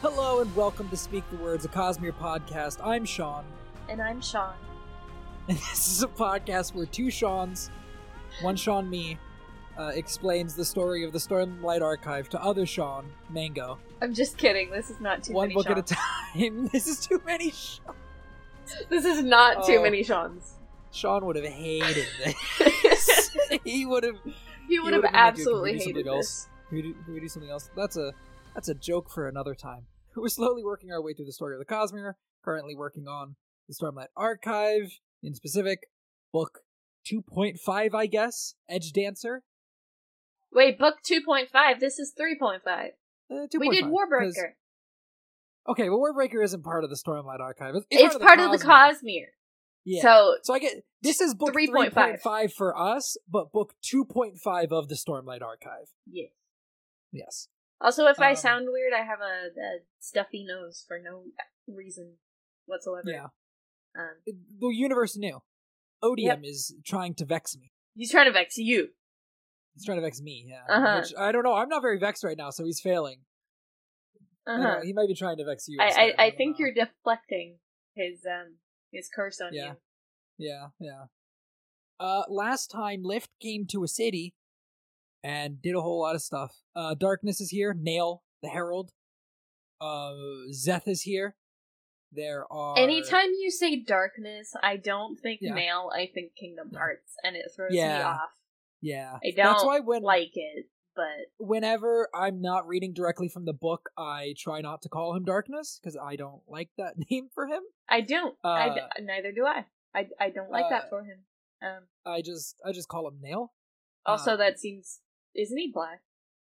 Hello and welcome to Speak the Words, a Cosmere podcast. I'm Sean, And I'm Sean. and this is a podcast where two Seans, one Sean me, uh, explains the story of the Stormlight Archive to other Sean, Mango, I'm just kidding. This is not too many. one many book at a time. this is too many Sean. This is not too Oh. many Seans. Sean would have hated this. he would have. He would have been like, "Can we absolutely hated this. We, do, can we do something else? That's a that's a joke for another time. We're slowly working our way through the story of the Cosmere. Currently working on the Stormlight Archive, in specific, book two point five, I guess. Edgedancer. Wait, book 2.5. This is 3.5. Uh, We did 2.5, Warbreaker. Okay, but Warbreaker isn't part of the Stormlight Archive. It's, It's, part of the Cosmere. Cosmere. Yeah. So, So I get this is book 3.5. 3.5 for us, but book 2.5 of the Stormlight Archive. yeah. Yes. Also, if I Um, sound weird, I have a, a stuffy nose for no reason whatsoever. Yeah. Um, The universe knew. Odium is trying to vex me. he's trying to vex you. He's trying to vex me, yeah. Uh-huh. Which I don't know. I'm not very vexed right now, so he's failing. Uh-huh. He might be trying to vex you. I, I, I think know. you're deflecting his um his curse on Yeah. you. Yeah, yeah. Uh, last time Lift came to a city and did a whole lot of stuff. Uh, Darkness is here. Nale the Herald. Uh, Szeth is here. There are Anytime you say darkness, I don't think Yeah. Nale. I think Kingdom Hearts, and it throws me off. Yeah, I that's don't That's why when like it, but whenever I'm not reading directly from the book, I try not to call him Darkness because I don't like that name for him. I don't. I d- Uh, neither do I. I, I don't like uh, that for him. Um. I just I just call him Nale. Also, um, that seems isn't he black?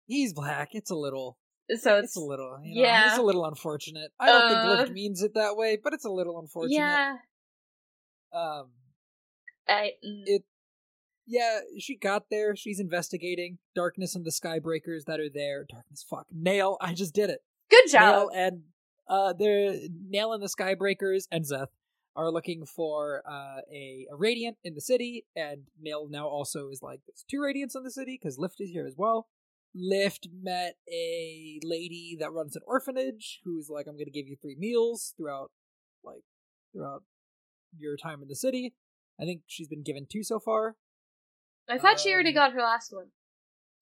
He's black. It's a little So it's it's, a little you know, yeah. it's a little unfortunate. I don't Uh, think Lift means it that way, but it's a little unfortunate. yeah. Um I mm, it yeah, she got there, she's investigating Darkness and the Skybreakers that are there. Darkness fuck. Nale, I just did it. good job. Nale and uh the Nale and the Skybreakers and Szeth are looking for uh a, a radiant in the city, and Nale now also is like there's two radiants in the city because Lift is here as well. Lift met a lady that runs an orphanage who's like, I'm gonna give you three meals throughout like throughout your time in the city. I think she's been given two so far. I thought she already um, got her last one.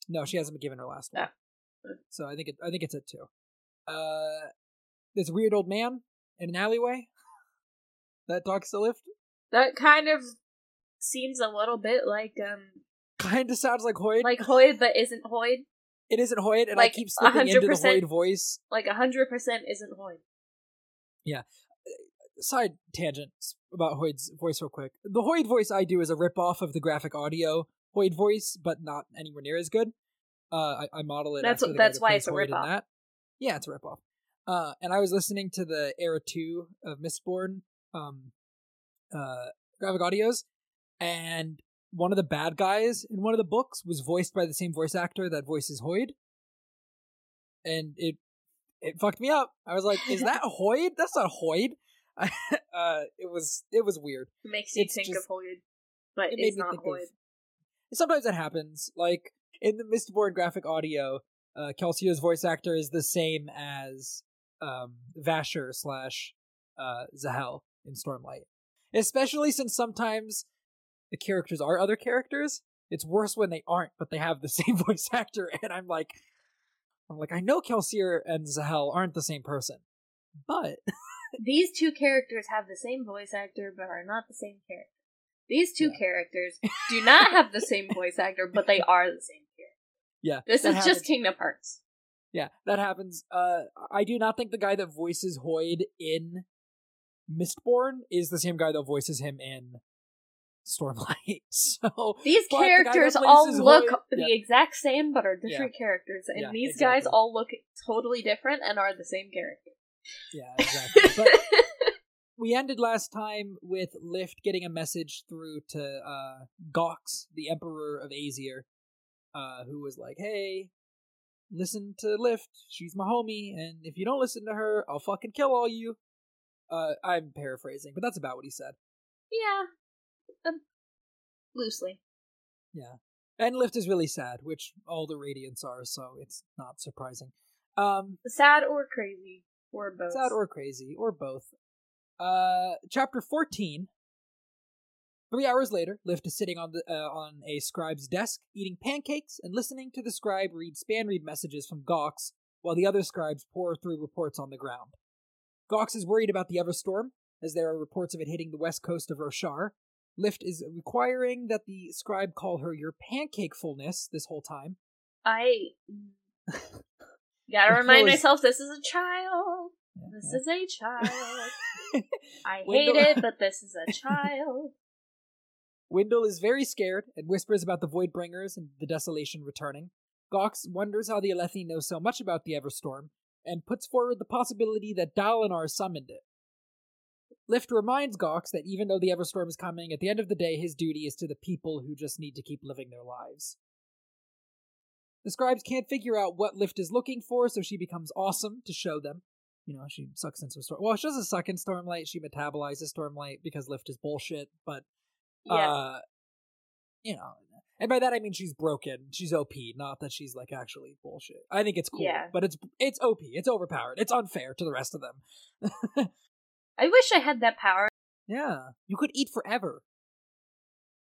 No, she hasn't been given her last one. Ah. So I think it I think it's at two. Uh there's a weird old man in an alleyway that talks to Lift. That kind of seems a little bit like um Kinda sounds like Hoid. like Hoid, but isn't Hoid. it isn't Hoid, and like I keep slipping into the 100% Hoid voice. Like a hundred percent isn't Hoid. Yeah. Side tangent about Hoid's voice real quick. The Hoid voice I do is a ripoff of the graphic audio Hoid voice, but not anywhere near as good. Uh, I, I model it. That's after what- the guy that's that why it's a Hoid ripoff. That. Yeah, it's a ripoff. Uh, and I was listening to the Era Two of Mistborn um, uh, graphic audios, and one of the bad guys in one of the books was voiced by the same voice actor that voices Hoid, and it it fucked me up. I was like, "Is that Hoid? That's not Hoid." uh, it was it was weird. It makes you It's think just- of Hoid, but It it's not Hoid. of. Sometimes that happens. Like in the Mistborn graphic audio, uh, Kelsier's voice actor is the same as um, Vasher slash uh, Zahel in Stormlight. Especially since sometimes the characters are other characters. It's worse when they aren't, but they have the same voice actor, and I'm like, I'm like, I know Kelsier and Zahel aren't the same person, but These two characters have the same voice actor, but are not the same character. These two Yeah. characters do not have the same voice actor, but they are the same character. yeah, This is happens. just Kingdom Hearts. Yeah, that happens. Uh, I do not think the guy that voices Hoid in Mistborn is the same guy that voices him in Stormlight. So These but the characters all look the yeah. exact same, but are different characters, and Yeah, these guys all look totally different and are the same character. yeah, exactly. But we ended last time with Lift getting a message through to uh, Gawx, the Emperor of Azir, uh, who was like, "Hey, listen to Lift. She's my homie, and if you don't listen to her, I'll fucking kill all you." Uh, I'm paraphrasing, but that's about what he said. yeah, um, loosely. Yeah. And Lift is really sad, which all the Radiants are, so it's not surprising. Um, Sad or crazy. Or both. sad or crazy, or both. Uh, chapter 14. Three hours later, Lift is sitting on the uh, on a scribe's desk, eating pancakes and listening to the scribe read spanreed messages from Gawx, while the other scribes pore through reports on the ground. Gawx is worried about the Everstorm, as there are reports of it hitting the west coast of Roshar. Lift is requiring that the scribe call her your pancake fullness this whole time. I gotta remind was- myself this is a child. This is a child. I hate it, but this is a child. Wyndle is very scared and whispers about the Voidbringers and the desolation returning. Gawx wonders how the Alethi know so much about the Everstorm and puts forward the possibility that Dalinar summoned it. Lift reminds Gawx that even though the Everstorm is coming, at the end of the day, his duty is to the people who just need to keep living their lives. The scribes can't figure out what Lift is looking for, so she becomes awesome to show them. You know, she sucks in some storm. Well, she doesn't suck in Stormlight. She metabolizes Stormlight because Lift is bullshit. But Yeah. uh, you know, and by that I mean she's broken. She's OP, not that she's like actually bullshit. I think it's cool, Yeah. but it's it's OP. It's overpowered. It's unfair to the rest of them. I wish I had that power. yeah, you could eat forever.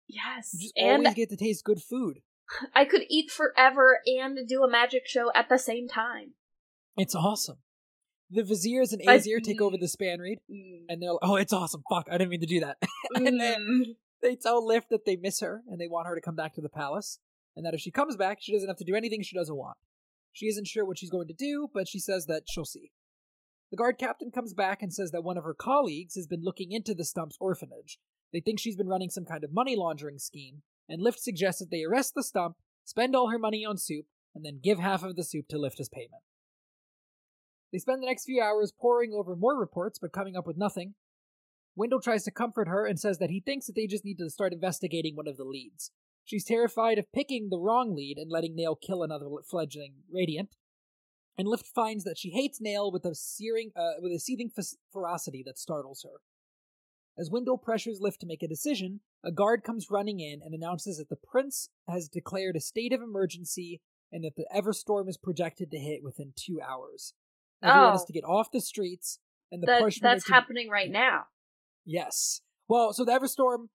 Yes. You just and always get to taste good food. I could eat forever and do a magic show at the same time. It's awesome. The Viziers and I- Azir take over the spanreed, Mm. and they're like, "Oh, it's awesome! Fuck, I didn't mean to do that." and then Mm. They tell Lift that they miss her and they want her to come back to the palace, and that if she comes back, she doesn't have to do anything she doesn't want. She isn't sure what she's going to do, but she says that she'll see. The guard captain comes back and says that one of her colleagues has been looking into the Stump's orphanage. They think she's been running some kind of money laundering scheme, and Lift suggests that they arrest the Stump, spend all her money on soup, and then give half of the soup to Lift as payment. They spend the next few hours poring over more reports, but coming up with nothing. Wyndle tries to comfort her and says that he thinks that they just need to start investigating one of the leads. She's terrified of picking the wrong lead and letting Nale kill another fledgling Radiant. And Lift finds that she hates Nale with a searing, uh, with a seething f- ferocity that startles her. As Wyndle pressures Lift to make a decision, a guard comes running in and announces that the prince has declared a state of emergency and that the Everstorm is projected to hit within two hours. Everyone Oh. is to get off the streets, and the That, that's happening right now. Yes. Well, so the Everstorm.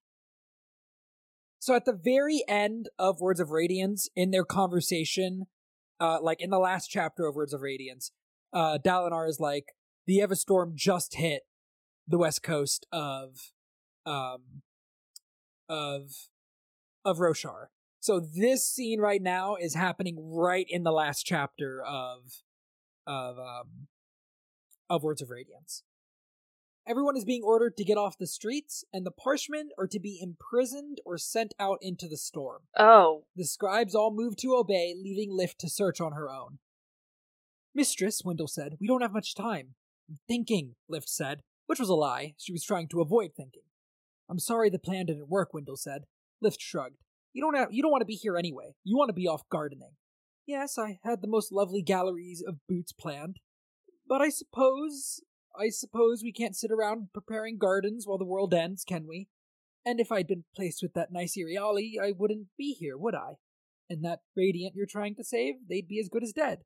So at the very end of Words of Radiance, in their conversation, uh, like in the last chapter of Words of Radiance, uh, Dalinar is like, the Everstorm just hit the west coast of, um, of, of Roshar. So this scene right now is happening right in the last chapter of, of, um, of Words of Radiance. Everyone is being ordered to get off the streets, and the Parshmen are to be imprisoned or sent out into the storm. Oh. The scribes all move to obey, leaving Lift to search on her own. Mistress, Wyndle said, we don't have much time. I'm thinking, Lift said, which was a lie. She was trying to avoid thinking. I'm sorry the plan didn't work, Wyndle said. Lift shrugged. You don't have, you don't want to be here anyway. You want to be off gardening. Yes, I had the most lovely galleries of boots planned. But I suppose I suppose we can't sit around preparing gardens while the world ends, can we? And if I'd been placed with that nice Iriali, I wouldn't be here, would I? And that Radiant you're trying to save, they'd be as good as dead.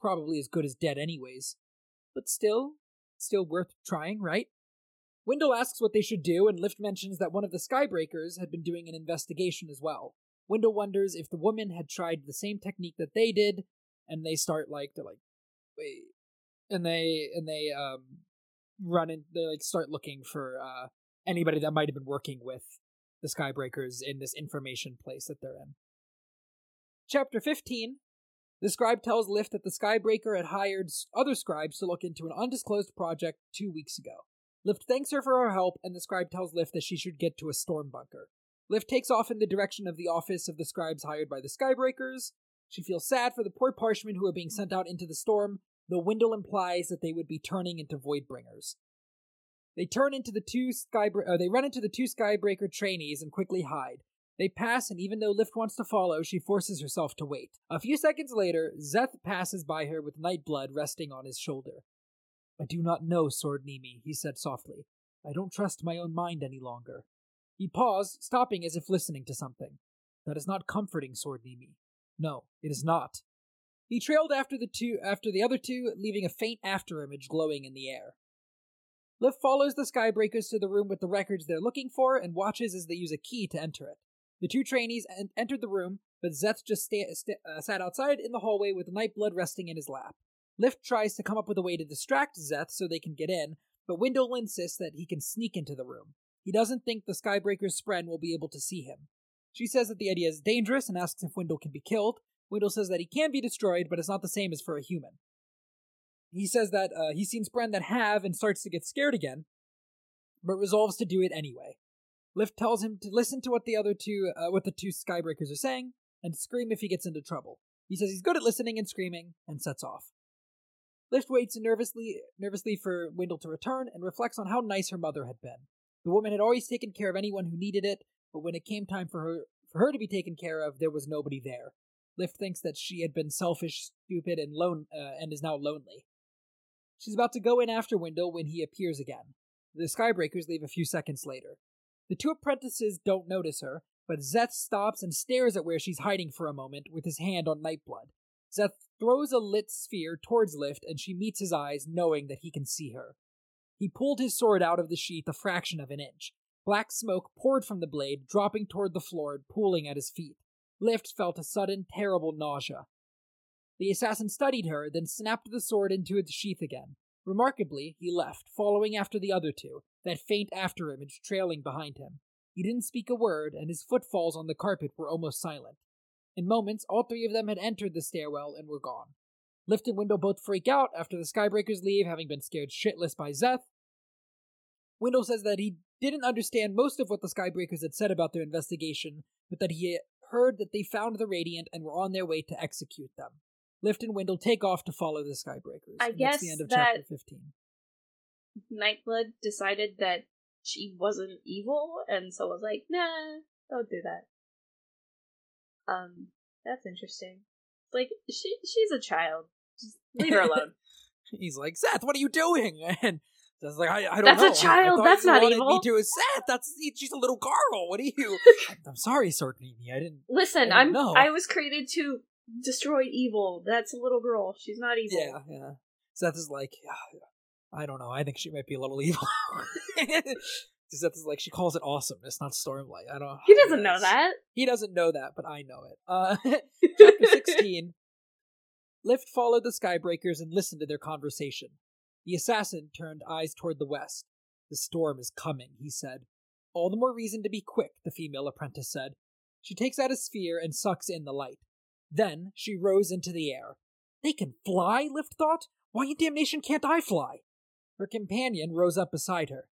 Probably as good as dead, anyways. But still, still worth trying, right? Wyndle asks what they should do, and Lift mentions that one of the Skybreakers had been doing an investigation as well. Wyndle wonders if the woman had tried the same technique that they did, and they start like, they're like, wait, and they and they um run in they like start looking for uh anybody that might have been working with the skybreakers in this information place that they're in. Chapter 15 the scribe tells lift that the skybreaker had hired other scribes to look into an undisclosed project two weeks ago. Lift thanks her for her help and the scribe tells lift that she should get to a storm bunker. Lift takes off in the direction of the office of the scribes hired by the skybreakers. She feels sad for the poor parshmen who are being sent out into the storm though Wyndle implies that they would be turning into Voidbringers. They turn into the two skybra- uh, they run into the two Skybreaker trainees and quickly hide. They pass, and even though Lift wants to follow, she forces herself to wait. A few seconds later, Szeth passes by her with Nightblood resting on his shoulder. I do not know, Sword Nimi, he said softly. I don't trust my own mind any longer. He paused, stopping as if listening to something. That is not comforting, Sword Nimi. No, it is not. He trailed after the two after the other two, leaving a faint afterimage glowing in the air. Lift follows the Skybreakers to the room with the records they're looking for and watches as they use a key to enter it. The two trainees en- entered the room, but Szeth just sta- sta- uh, sat outside in the hallway with Nightblood resting in his lap. Lift tries to come up with a way to distract Szeth so they can get in, but Wyndle insists that he can sneak into the room. He doesn't think the Skybreaker's friend will be able to see him. She says that the idea is dangerous and asks if Wyndle can be killed. Wyndle says that he can be destroyed, but it's not the same as for a human. He says that uh, he's seen Spren that have and starts to get scared again, but resolves to do it anyway. Lift tells him to listen to what the other two, uh, what the two Skybreakers are saying, and scream if he gets into trouble. He says he's good at listening and screaming, and sets off. Lift waits nervously, nervously for Wyndle to return and reflects on how nice her mother had been. The woman had always taken care of anyone who needed it, but when it came time for her for her to be taken care of, there was nobody there. Lift thinks that she had been selfish, stupid, and lone, uh, and is now lonely. She's about to go in after Wyndle when he appears again. The Skybreakers leave a few seconds later. The two apprentices don't notice her, but Szeth stops and stares at where she's hiding for a moment with his hand on Nightblood. Szeth throws a lit sphere towards Lift and she meets his eyes, knowing that he can see her. He pulled his sword out of the sheath a fraction of an inch. Black smoke poured from the blade, dropping toward the floor and pooling at his feet. Lift felt a sudden, terrible nausea. The assassin studied her, then snapped the sword into its sheath again. Remarkably, he left, following after the other two, that faint afterimage trailing behind him. He didn't speak a word, and his footfalls on the carpet were almost silent. In moments, all three of them had entered the stairwell and were gone. Lift and Wyndle both freak out after the Skybreakers leave, having been scared shitless by Szeth. Wyndle says that he didn't understand most of what the Skybreakers had said about their investigation, but that he heard that they found the Radiant and were on their way to execute them. Lift and Wyndle take off to follow the Skybreakers. I and guess that's the end of that chapter 15. Nightblood decided that she wasn't evil, and so was like, nah, don't do that. Um, that's interesting. Like, she she's a child. Just leave her alone. He's like, Szeth, what are you doing? And Szeth's like, I, I don't That's a know. I- I child, that's not evil." Me to a Szeth, that's she's a little girl. What are you? I'm sorry, Sword Mimi. I didn't. Listen, I I'm know. I was created to destroy evil. That's a little girl. She's not evil. Yeah, yeah. Szeth is like, "Yeah, I don't know. I think she might be a little evil. Szeth is like, she calls it awesomeness, not stormlight. I don't. He doesn't know that. He doesn't know that, but I know it. Uh, chapter 16. Lift followed the Skybreakers and listened to their conversation. The assassin turned eyes toward the west. The storm is coming, he said. All the more reason to be quick, the female apprentice said. She takes out a sphere and sucks in the light. Then she rose into the air. They can fly, Lift thought. Why in damnation can't I fly? Her companion rose up beside her.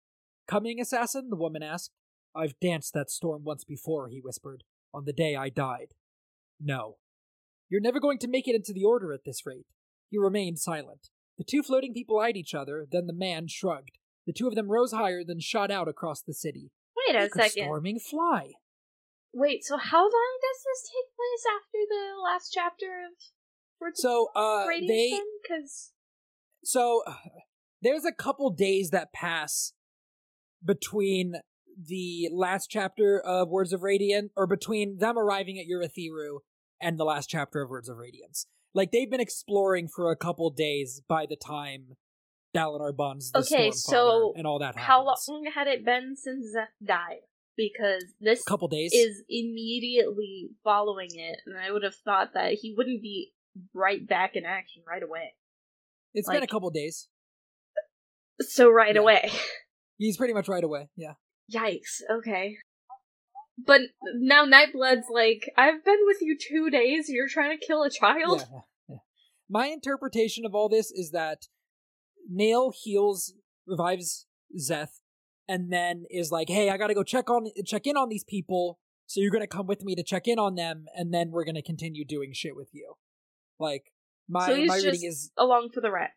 Coming, assassin? the woman asked. I've danced that storm once before, he whispered, on the day I died. No. You're never going to make it into the order at this rate. He remained silent. The two floating people eyed each other, then the man shrugged. The two of them rose higher, then shot out across the city. Wait a second. storming fly. Wait, so how long does this take place after the last chapter of Words So, uh, Radiance they? Because so uh, there's a couple days that pass between the last chapter of Words of Radiant, or between them arriving at Urithiru and the last chapter of Words of Radiance. Like they've been exploring for a couple days by the time Dalinar bonds the Okay, so and all that. how long had it been since Szeth died? Because this A couple days. is immediately following it, and I would have thought that he wouldn't be right back in action right away. it's been a couple days. So right Yeah. away. He's pretty much right away. Yeah. Yikes. Okay. But now Nightblood's like, I've been with you two days. You're trying to kill a child. Yeah, yeah. My interpretation of all this is that Nale heals, revives Szeth, and then is like, "Hey, I gotta go check on check in on these people. So you're gonna come with me to check in on them, and then we're gonna continue doing shit with you." Like my So my reading is Along for the ride.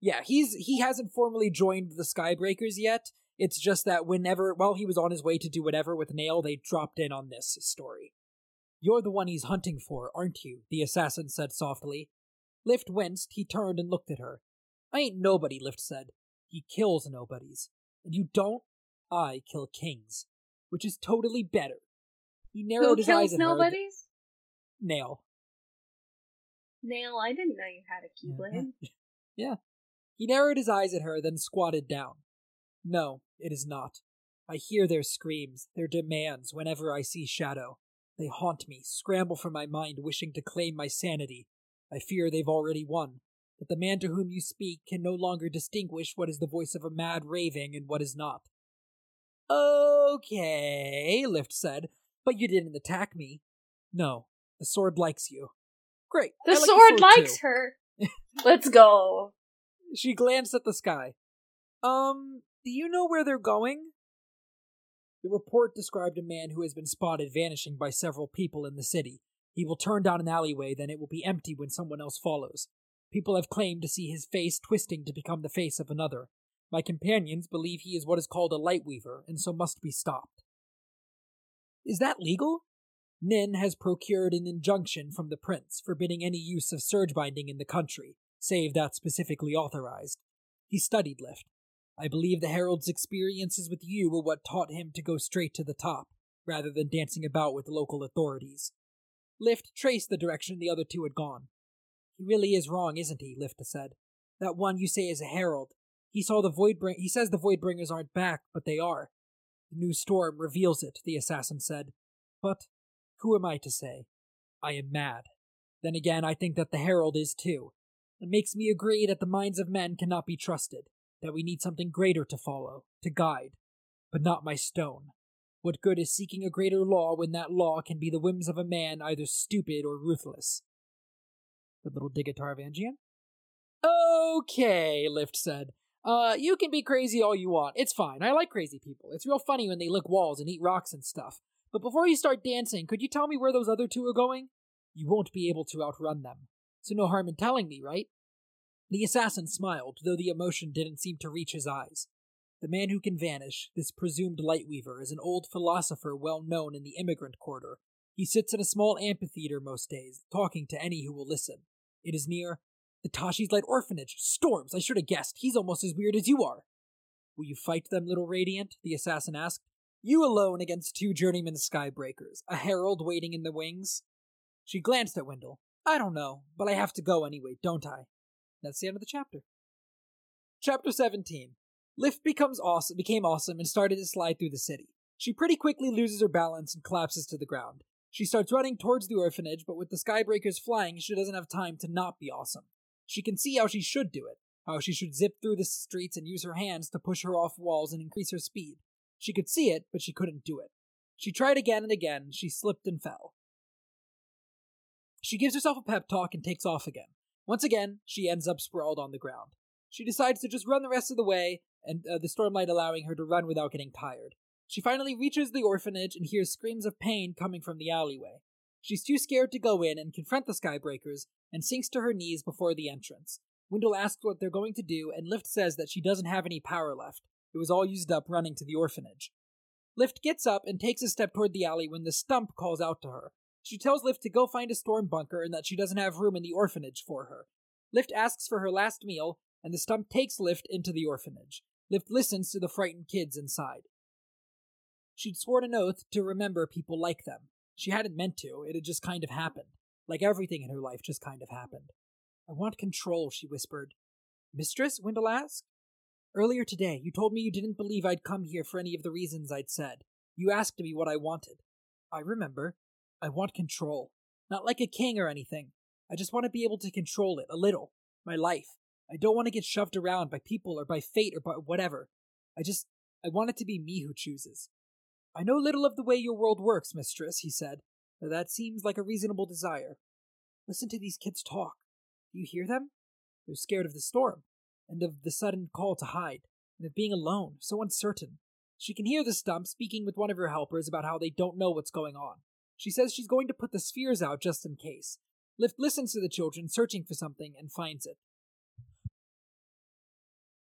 yeah, he's he hasn't formally joined the Skybreakers yet. It's just that whenever while he was on his way to do whatever with Nale, they dropped in on this story. You're the one he's hunting for, aren't you? The assassin said softly. Lift winced, he turned and looked at her. I ain't nobody, Lift said. He kills nobodies. And you don't? I kill kings. Which is totally better. He narrowed Who his eyes at her. nobodies? Nale. Nale, I didn't know you had a keyblade. yeah. He narrowed his eyes at her, then squatted down. No, it is not. I hear their screams, their demands, whenever I see Shadow. They haunt me, scramble for my mind, wishing to claim my sanity. I fear they've already won, that the man to whom you speak can no longer distinguish what is the voice of a mad raving and what is not. Okay, Lift said, but you didn't attack me. No, the sword likes you. Great. The, like sword, the sword likes too. her. Let's go. She glanced at the sky. Um, do you know where they're going? The report described a man who has been spotted vanishing by several people in the city. He will turn down an alleyway, then it will be empty when someone else follows. People have claimed to see his face twisting to become the face of another. My companions believe he is what is called a light weaver, and so must be stopped. Is that legal? Nin has procured an injunction from the prince forbidding any use of surge binding in the country, save that specifically authorized. He studied Lift. I believe the Herald's experiences with you were what taught him to go straight to the top, rather than dancing about with local authorities. Lift traced the direction the other two had gone. He really is wrong, isn't he? Lifta said. That one you say is a herald. He saw the Voidbring. He says the Voidbringers aren't back, but they are. The new storm reveals it, the assassin said. But who am I to say? I am mad. Then again, I think that the herald is too. It makes me agree that the minds of men cannot be trusted, that we need something greater to follow, to guide, but not my stone. What good is seeking a greater law when that law can be the whims of a man either stupid or ruthless? The little dig at Taravangian? Okay, Lift said. Uh, you can be crazy all you want. It's fine. I like crazy people. It's real funny when they lick walls and eat rocks and stuff. But before you start dancing, could you tell me where those other two are going? You won't be able to outrun them. So no harm in telling me, right? The assassin smiled, though the emotion didn't seem to reach his eyes. The man who can vanish, this presumed Lightweaver, is an old philosopher well known in the immigrant quarter. He sits in a small amphitheater most days, talking to any who will listen. It is near the Tashi's Light Orphanage. Storms, I should have guessed. He's almost as weird as you are. Will you fight them, little Radiant? The assassin asked. You alone against two journeyman skybreakers, a herald waiting in the wings? She glanced at Wyndle. I don't know, but I have to go anyway, don't I? That's the end of the chapter. Chapter 17. Lift becomes awesome, became awesome and started to slide through the city. She pretty quickly loses her balance and collapses to the ground. She starts running towards the orphanage, but with the skybreakers flying, she doesn't have time to not be awesome. She can see how she should do it, how she should zip through the streets and use her hands to push her off walls and increase her speed. She could see it, but she couldn't do it. She tried again and again, she slipped and fell. She gives herself a pep talk and takes off again. Once again, she ends up sprawled on the ground. She decides to just run the rest of the way, and uh, the stormlight allowing her to run without getting tired. She finally reaches the orphanage and hears screams of pain coming from the alleyway. She's too scared to go in and confront the Skybreakers and sinks to her knees before the entrance. Wyndle asks what they're going to do, and Lift says that she doesn't have any power left. It was all used up running to the orphanage. Lift gets up and takes a step toward the alley when the stump calls out to her. She tells Lift to go find a storm bunker and that she doesn't have room in the orphanage for her. Lift asks for her last meal, and the stump takes Lift into the orphanage. Lift listens to the frightened kids inside. She'd sworn an oath to remember people like them. She hadn't meant to, it had just kind of happened. Like everything in her life just kind of happened. I want control, she whispered. Mistress? Wyndle asked. Earlier today, you told me you didn't believe I'd come here for any of the reasons I'd said. You asked me what I wanted. I remember. I want control. Not like a king or anything. I just want to be able to control it, a little. My life. I don't want to get shoved around by people or by fate or by whatever. I just. I want it to be me who chooses. I know little of the way your world works, mistress, he said, but that seems like a reasonable desire. Listen to these kids talk. Do you hear them? They're scared of the storm, and of the sudden call to hide, and of being alone, so uncertain. She can hear the stump speaking with one of her helpers about how they don't know what's going on. She says she's going to put the spheres out just in case. Lift listens to the children searching for something and finds it.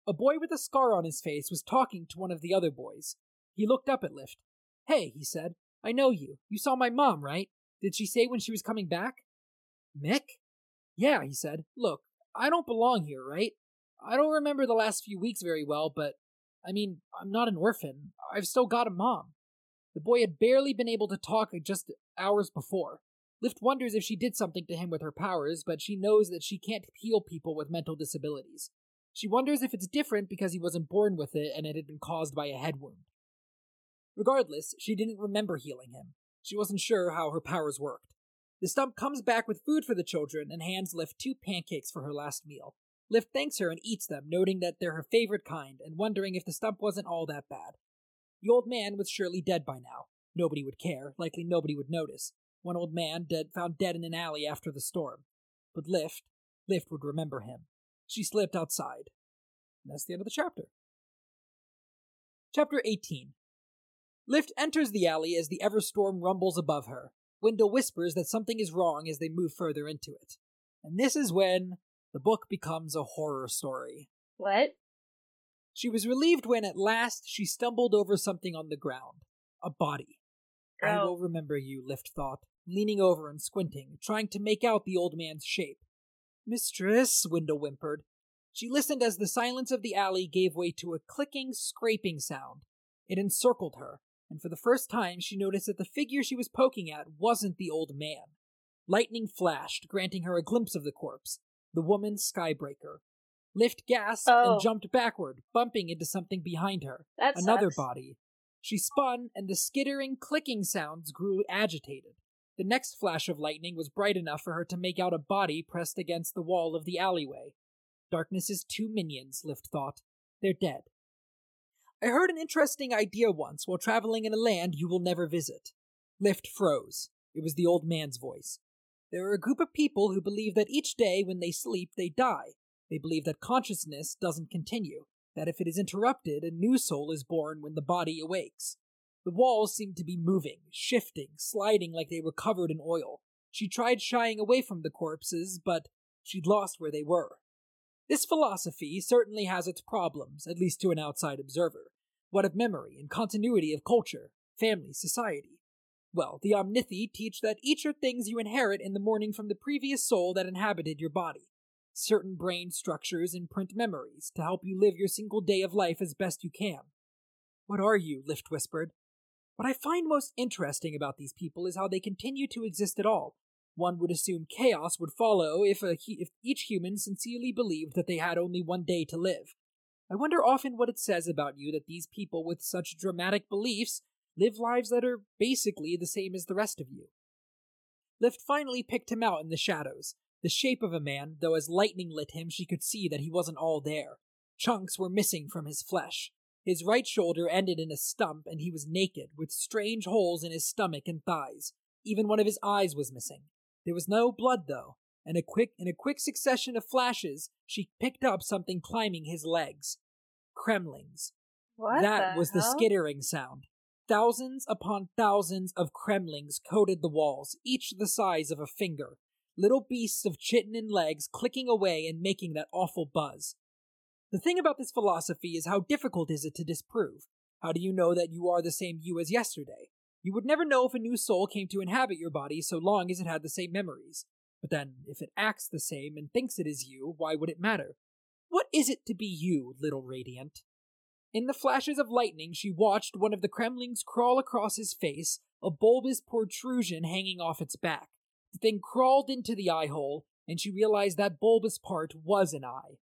A boy with a scar on his face was talking to one of the other boys. He looked up at Lift. Hey, he said, I know you. You saw my mom, right? Did she say when she was coming back? Mik? Yeah, he said. Look, I don't belong here, right? I don't remember the last few weeks very well, but I mean, I'm not an orphan. I've still got a mom. The boy had barely been able to talk just hours before. Lift wonders if she did something to him with her powers, but she knows that she can't heal people with mental disabilities. She wonders if it's different because he wasn't born with it and it had been caused by a head wound. Regardless, she didn't remember healing him. She wasn't sure how her powers worked. The stump comes back with food for the children and hands Lift two pancakes for her last meal. Lift thanks her and eats them, noting that they're her favorite kind and wondering if the stump wasn't all that bad. The old man was surely dead by now. Nobody would care, likely nobody would notice. One old man dead found dead in an alley after the storm. But Lift, Lift would remember him. She slipped outside. And that's the end of the chapter. Chapter 18 Lift enters the alley as the Everstorm rumbles above her. Wyndle whispers that something is wrong as they move further into it. And this is when the book becomes a horror story. What? She was relieved when at last she stumbled over something on the ground a body. I Oh. will remember you, Lift thought, leaning over and squinting, trying to make out the old man's shape. Mistress, Wyndle whimpered. She listened as the silence of the alley gave way to a clicking, scraping sound. It encircled her, and for the first time she noticed that the figure she was poking at wasn't the old man. Lightning flashed, granting her a glimpse of the corpse, the woman Skybreaker. Lift gasped Oh. and jumped backward, bumping into something behind her That another sucks. body. She spun, and the skittering, clicking sounds grew agitated. The next flash of lightning was bright enough for her to make out a body pressed against the wall of the alleyway. Darkness's two minions, Lift thought. They're dead. I heard an interesting idea once while traveling in a land you will never visit. Lift froze. It was the old man's voice. There are a group of people who believe that each day when they sleep, they die. They believe that consciousness doesn't continue that if it is interrupted, a new soul is born when the body awakes. The walls seemed to be moving, shifting, sliding like they were covered in oil. She tried shying away from the corpses, but she'd lost where they were. This philosophy certainly has its problems, at least to an outside observer. What of memory and continuity of culture, family, society? Well, the Omnithi teach that each are things you inherit in the morning from the previous soul that inhabited your body certain brain structures imprint memories to help you live your single day of life as best you can. What are you? Lift whispered. What I find most interesting about these people is how they continue to exist at all. One would assume chaos would follow if, a, if each human sincerely believed that they had only one day to live. I wonder often what it says about you that these people with such dramatic beliefs live lives that are basically the same as the rest of you. Lift finally picked him out in the shadows, the shape of a man, though as lightning lit him, she could see that he wasn't all there. Chunks were missing from his flesh. His right shoulder ended in a stump, and he was naked, with strange holes in his stomach and thighs. Even one of his eyes was missing. There was no blood, though, and a quick in a quick succession of flashes, she picked up something climbing his legs. Cremlings. What that the was the skittering sound. Thousands upon thousands of Cremlings coated the walls, each the size of a finger little beasts of chitin and legs clicking away and making that awful buzz. The thing about this philosophy is how difficult is it to disprove? How do you know that you are the same you as yesterday? You would never know if a new soul came to inhabit your body so long as it had the same memories. But then, if it acts the same and thinks it is you, why would it matter? What is it to be you, little radiant? In the flashes of lightning, she watched one of the Cremlings crawl across his face, a bulbous protrusion hanging off its back. The thing crawled into the eye hole, and she realized that bulbous part was an eye.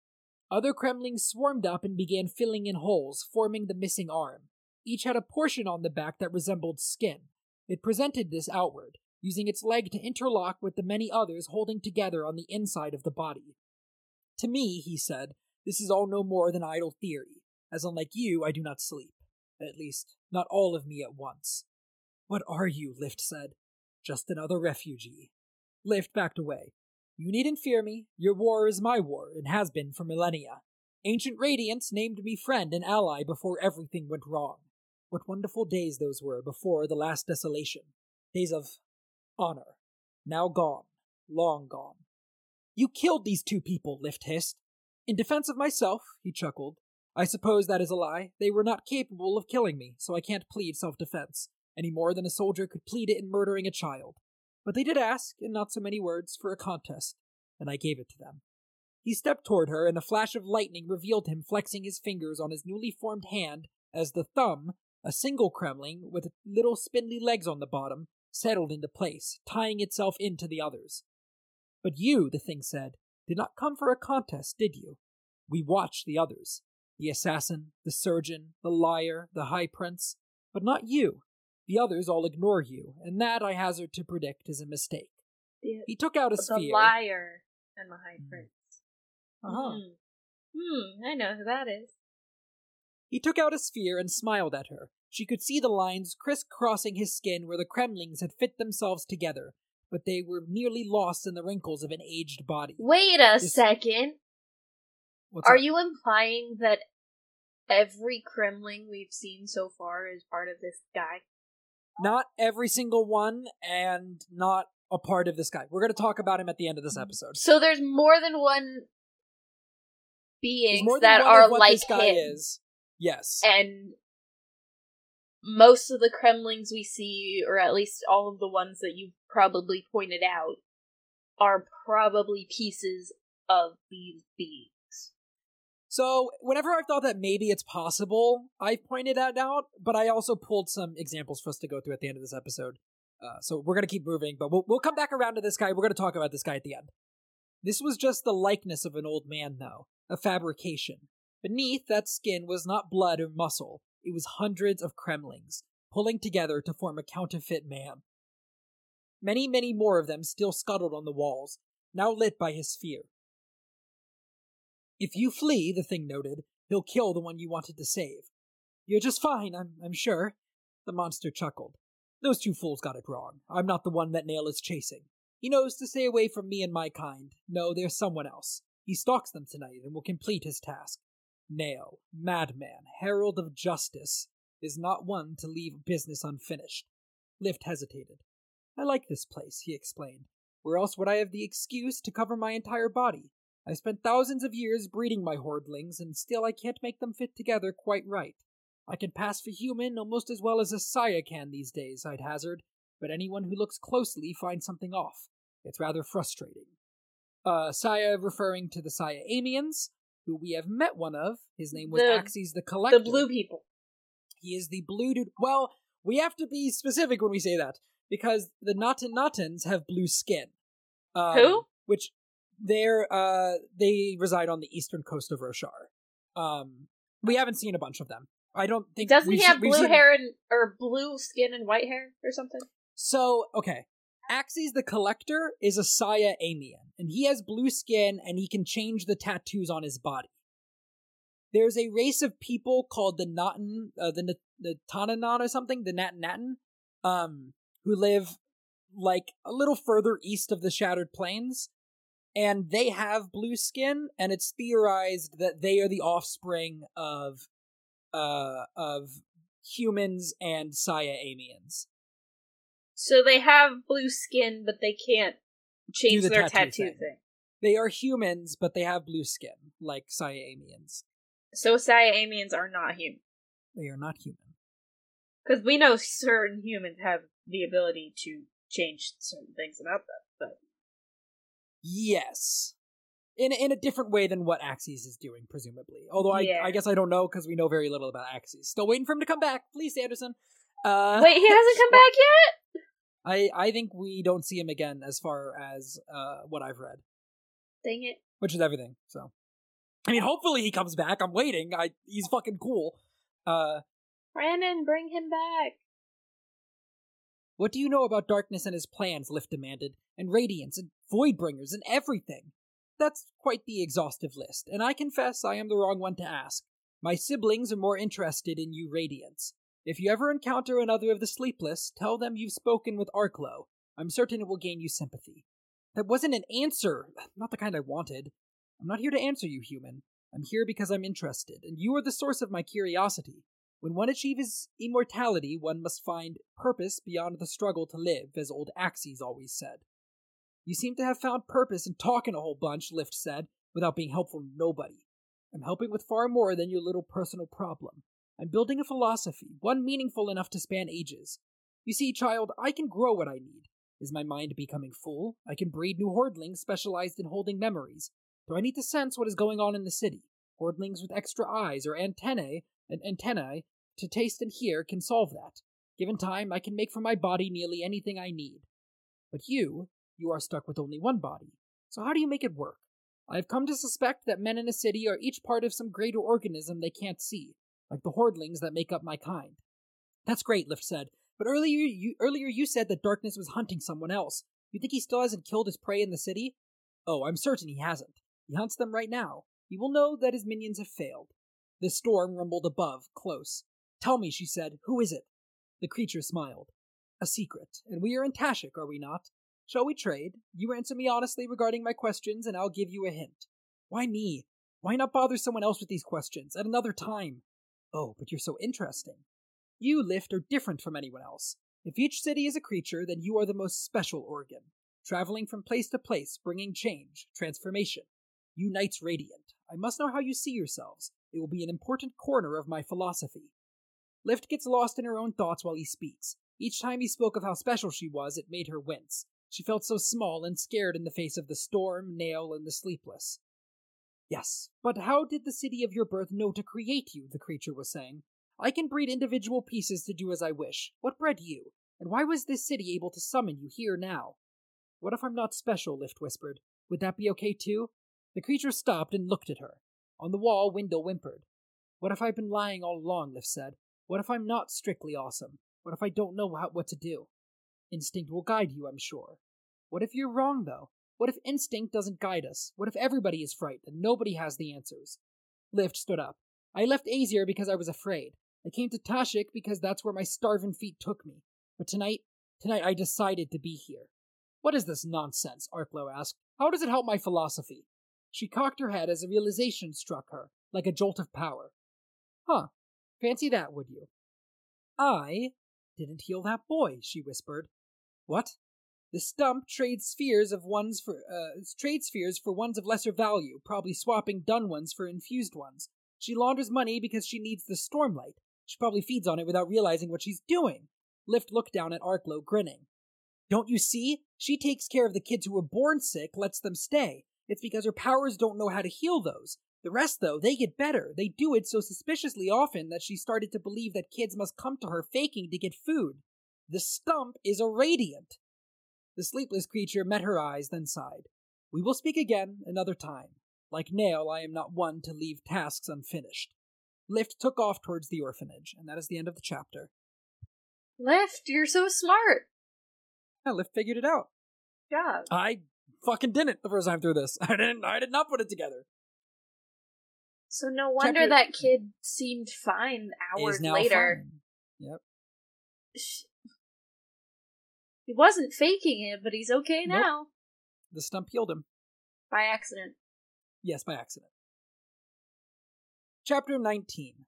Other Cremlings swarmed up and began filling in holes, forming the missing arm. Each had a portion on the back that resembled skin. It presented this outward, using its leg to interlock with the many others holding together on the inside of the body. To me, he said, this is all no more than idle theory, as unlike you, I do not sleep. At least, not all of me at once. What are you? Lift said. Just another refugee. Lift backed away. You needn't fear me. Your war is my war, and has been for millennia. Ancient Radiance named me friend and ally before everything went wrong. What wonderful days those were before the last desolation. Days of honor. Now gone. Long gone. You killed these two people, Lift hissed. In defense of myself, he chuckled. I suppose that is a lie. They were not capable of killing me, so I can't plead self defense, any more than a soldier could plead it in murdering a child. But they did ask, in not so many words, for a contest, and I gave it to them. He stepped toward her, and a flash of lightning revealed him flexing his fingers on his newly formed hand as the thumb, a single Cremling with little spindly legs on the bottom, settled into place, tying itself into the others. But you, the thing said, did not come for a contest, did you? We watched the others the assassin, the surgeon, the liar, the high prince, but not you. The others all ignore you, and that, I hazard to predict, is a mistake. The, He took out a the sphere. liar and the high Mm. prince. Uh-huh. Hmm. Hmm, I know who that is. He took out a sphere and smiled at her. She could see the lines crisscrossing his skin where the Cremlings had fit themselves together, but they were nearly lost in the wrinkles of an aged body. Wait a This- second. What's Are up? you implying that every Cremling we've seen so far is part of this guy? Not every single one, and not a part of this guy. We're going to talk about him at the end of this episode. So there's more than one beings more than that one are like this guy him. is. Yes. and most of the Cremlings we see, or at least all of the ones that you've probably pointed out, are probably pieces of these beings. So, whenever I've thought that maybe it's possible, I've pointed that out, but I also pulled some examples for us to go through at the end of this episode. Uh, so, we're going to keep moving, but we'll, we'll come back around to this guy. We're going to talk about this guy at the end. This was just the likeness of an old man, though, a fabrication. Beneath that skin was not blood or muscle, it was hundreds of Cremlings, pulling together to form a counterfeit man. Many, many more of them still scuttled on the walls, now lit by his sphere. If you flee, the thing noted, he'll kill the one you wanted to save. You're just fine, I'm, I'm sure. The monster chuckled. Those two fools got it wrong. I'm not the one that Nale is chasing. He knows to stay away from me and my kind. No, there's someone else. He stalks them tonight and will complete his task. Nale, madman, herald of justice, is not one to leave business unfinished. Lift hesitated. I like this place, he explained. Where else would I have the excuse to cover my entire body? I've spent thousands of years breeding my hordelings, and still I can't make them fit together quite right. I can pass for human almost as well as a Siah can these days, I'd hazard, but anyone who looks closely finds something off. It's rather frustrating. Uh, Siah referring to the Siah Aimians, who we have met one of. His name was The- Axies the Collector. The blue people. He is the blue dude. Well, we have to be specific when we say that because the Natan Natans have blue skin. Um, Who? Which they're uh they reside on the eastern coast of Roshar. Um, we haven't seen a bunch of them. I don't think Doesn't he have we've blue seen- hair and or blue skin and white hair or something? So okay, Axies the Collector is a Siah Aimian, and he has blue skin and he can change the tattoos on his body. There's a race of people called the Natan, uh, the N- the Tananan or something, the Nat Natan, um, who live like a little further east of the Shattered Plains, and they have blue skin, and it's theorized that they are the offspring of, uh, of humans and Siah Aimians. So they have blue skin, but they can't change the their tattoo tattoo thing. thing. They are humans, but they have blue skin, like Siamians. So Siamians are not human. They are not human. Because we know certain humans have the ability to change certain things about them, Yes. In, in a different way than what Axies is doing, presumably. Although I, Yeah. I guess I don't know because we know very little about Axies. Still waiting for him to come back. Please, Sanderson. Uh, wait, he hasn't come back yet. I, I think we don't see him again as far as uh, what I've read, Dang it! which is everything. So, I mean, hopefully he comes back. I'm waiting. I he's fucking cool. Uh, Brandon, bring him back. What do you know about darkness and his plans? Lift demanded. And radiance and voidbringers and everything. That's quite the exhaustive list, and I confess I am the wrong one to ask. My siblings are more interested in you, Radiance. If you ever encounter another of the sleepless, tell them you've spoken with Arclo. I'm certain it will gain you sympathy. That wasn't an answer. Not the kind I wanted. I'm not here to answer you, human. I'm here because I'm interested, and you are the source of my curiosity. When one achieves immortality, one must find purpose beyond the struggle to live, as old Axies always said. You seem to have found purpose in talking a whole bunch, Lift said, without being helpful to nobody. I'm helping with far more than your little personal problem. I'm building a philosophy, one meaningful enough to span ages. You see, child, I can grow what I need. Is my mind becoming full? I can breed new hordelings specialized in holding memories. Do I need to sense what is going on in the city? Hordelings with extra eyes or antennae and antennae to taste and hear can solve that. Given time, I can make for my body nearly anything I need. But you, you are stuck with only one body. So how do you make it work? I have come to suspect that men in a city are each part of some greater organism they can't see, like the hordelings that make up my kind. That's great, Lift said. But earlier you earlier you said that Darkness was hunting someone else. You think he still hasn't killed his prey in the city? Oh, I'm certain he hasn't. He hunts them right now. He will know that his minions have failed. The storm rumbled above, close. Tell me, she said, who is it? The creature smiled. A secret, and we are in Tashikk, are we not? Shall we trade? You answer me honestly regarding my questions, and I'll give you a hint. Why me? Why not bother someone else with these questions at another time? Oh, but you're so interesting. You, Lift, are different from anyone else. If each city is a creature, then you are the most special organ, traveling from place to place, bringing change, transformation. You Knights Radiant, I must know how you see yourselves. It will be an important corner of my philosophy. Lift gets lost in her own thoughts while he speaks. Each time he spoke of how special she was, it made her wince. She felt so small and scared in the face of the storm, Nale, and the sleepless. Yes, but how did the city of your birth know to create you? the creature was saying. I can breed individual pieces to do as I wish. What bred you? And why was this city able to summon you here now? What if I'm not special? Lift whispered. Would that be okay too? The creature stopped and looked at her. On the wall, Wyndle whimpered. What if I've been lying all along? Lift said. What if I'm not strictly awesome? What if I don't know how, what to do? Instinct will guide you, I'm sure. What if you're wrong, though? What if instinct doesn't guide us? What if everybody is frightened and nobody has the answers? Lift stood up. I left Azir because I was afraid. I came to Tashikk because that's where my starving feet took me. But tonight, tonight I decided to be here. What is this nonsense? Arclo asked. How does it help my philosophy? She cocked her head as a realization struck her, like a jolt of power. Huh. Fancy that, would you? I didn't heal that boy, she whispered. What? The stump trades spheres of ones for uh, trade spheres for ones of lesser value, probably swapping done ones for infused ones. She launders money because she needs the stormlight. She probably feeds on it without realizing what she's doing. Lift looked down at Arclo, grinning. Don't you see? She takes care of the kids who were born sick, lets them stay. It's because her powers don't know how to heal those. The rest, though, they get better. They do it so suspiciously often that she started to believe that kids must come to her faking to get food. The stump is a radiant. The sleepless creature met her eyes, then sighed. We will speak again another time. Like Nale, I am not one to leave tasks unfinished. Lift took off towards the orphanage, and that is the end of the chapter. Lift, you're so smart. Yeah, Lift figured it out. Yeah. I fucking didn't the first time through this. I didn't. I did not put it together. So no wonder Chapter- that kid seemed fine hours Is now later. fine. Yep. He wasn't faking it, but he's okay Nope. now. The stump healed him. By accident. Yes, by accident. Chapter 19.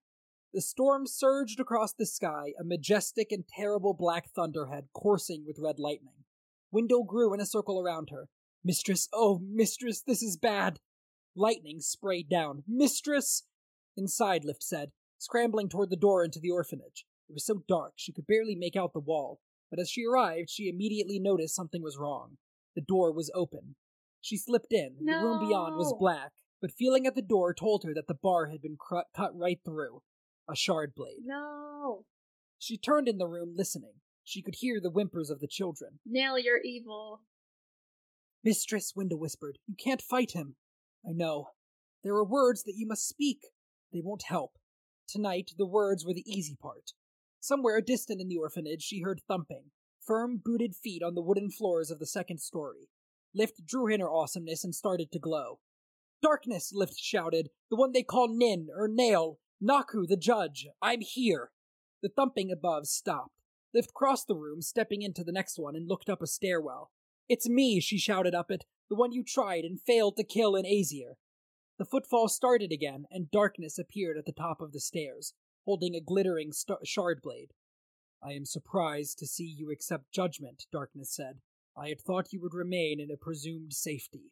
The storm surged across the sky, a majestic and terrible black thunderhead coursing with red lightning. Wyndle grew in a circle around her. Mistress, oh, mistress, this is bad. Lightning sprayed down. Mistress! Inside, Lift said, scrambling toward the door into the orphanage. It was so dark she could barely make out the wall, but as she arrived, she immediately noticed something was wrong. The door was open. She slipped in. The room beyond was black, but feeling at the door told her that the bar had been cru- cut right through. A shard blade. No. She turned in the room, listening. She could hear the whimpers of the children. Nale, you're evil. Mistress, Wyndle whispered, you can't fight him. I know. There are words that you must speak. They won't help. Tonight, the words were the easy part. Somewhere distant in the orphanage, she heard thumping, firm, booted feet on the wooden floors of the second story. Lift drew in her awesomeness and started to glow. Darkness, Lift shouted, the one they call Nin, or Nale, Nakku, the judge, I'm here. The thumping above stopped. Lift crossed the room, stepping into the next one, and looked up a stairwell. It's me, she shouted up it, the one you tried and failed to kill in Azir. The footfall started again, and darkness appeared at the top of the stairs, holding a glittering st- shard blade. I am surprised to see you accept judgment, Darkness said. I had thought you would remain in a presumed safety.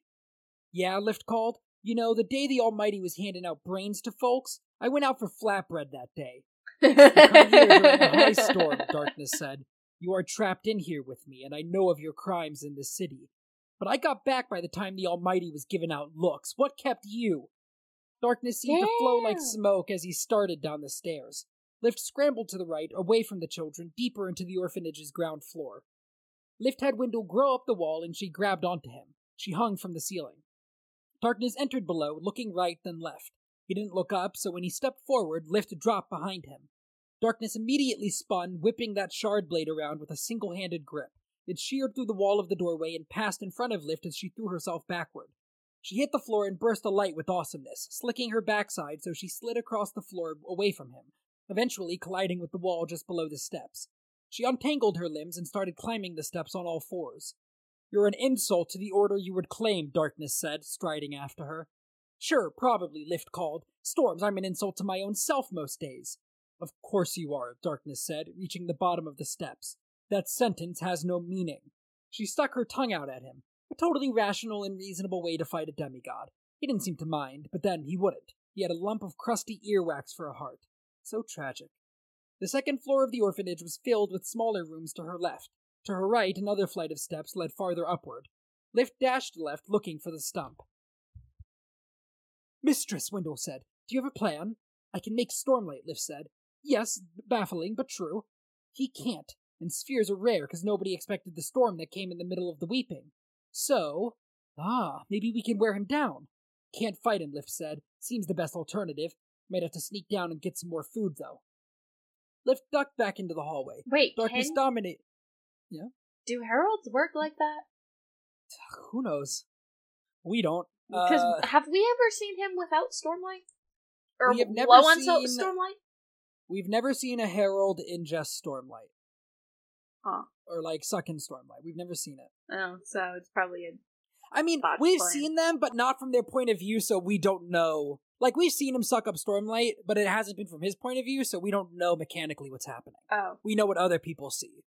Yeah, Lift called. You know, the day the Almighty was handing out brains to folks, I went out for flatbread that day. You come here during a high storm, Darkness said. You are trapped in here with me, and I know of your crimes in this city. But I got back by the time the Almighty was giving out looks. What kept you? Darkness seemed to flow like smoke as he started down the stairs. Lift scrambled to the right, away from the children, deeper into the orphanage's ground floor. Lift had Wyndle grow up the wall and she grabbed onto him. She hung from the ceiling. Darkness entered below, looking right then left. He didn't look up, so when he stepped forward, Lift dropped behind him. Darkness immediately spun, whipping that shard blade around with a single handed grip. It sheared through the wall of the doorway and passed in front of Lift as she threw herself backward. She hit the floor and burst alight with awesomeness, slicking her backside so she slid across the floor away from him, eventually colliding with the wall just below the steps. She untangled her limbs and started climbing the steps on all fours. You're an insult to the order you would claim, Darkness said, striding after her. Sure, probably, Lift called. Storms, I'm an insult to my own self most days. Of course you are, Darkness said, reaching the bottom of the steps. That sentence has no meaning. She stuck her tongue out at him, a totally rational and reasonable way to fight a demigod. He didn't seem to mind, but then he wouldn't. He had a lump of crusty earwax for a heart. So tragic. The second floor of the orphanage was filled with smaller rooms to her left. To her right, another flight of steps led farther upward. Lift dashed left, looking for the stump. Mistress, Wyndle said, do you have a plan? I can make Stormlight, Lift said. Yes, baffling, but true. He can't, and spheres are rare because nobody expected the storm that came in the middle of the weeping. So, ah, maybe we can wear him down. Can't fight him, Lift said. Seems the best alternative. Might have to sneak down and get some more food, though. Lift ducked back into the hallway. Wait, Darkness can, dominate. Yeah? do heralds work like that? Who knows? We don't. Because Uh, have we ever seen him without Stormlight? Or We have never low on seen- Stormlight? we've never seen a herald ingest Stormlight. Huh. Or like suck in Stormlight. We've never seen it. Oh, so it's probably a I mean, we've plan. seen them, but not from their point of view, so we don't know. Like, we've seen him suck up Stormlight, but it hasn't been from his point of view, so we don't know mechanically what's happening. oh. We know what other people see.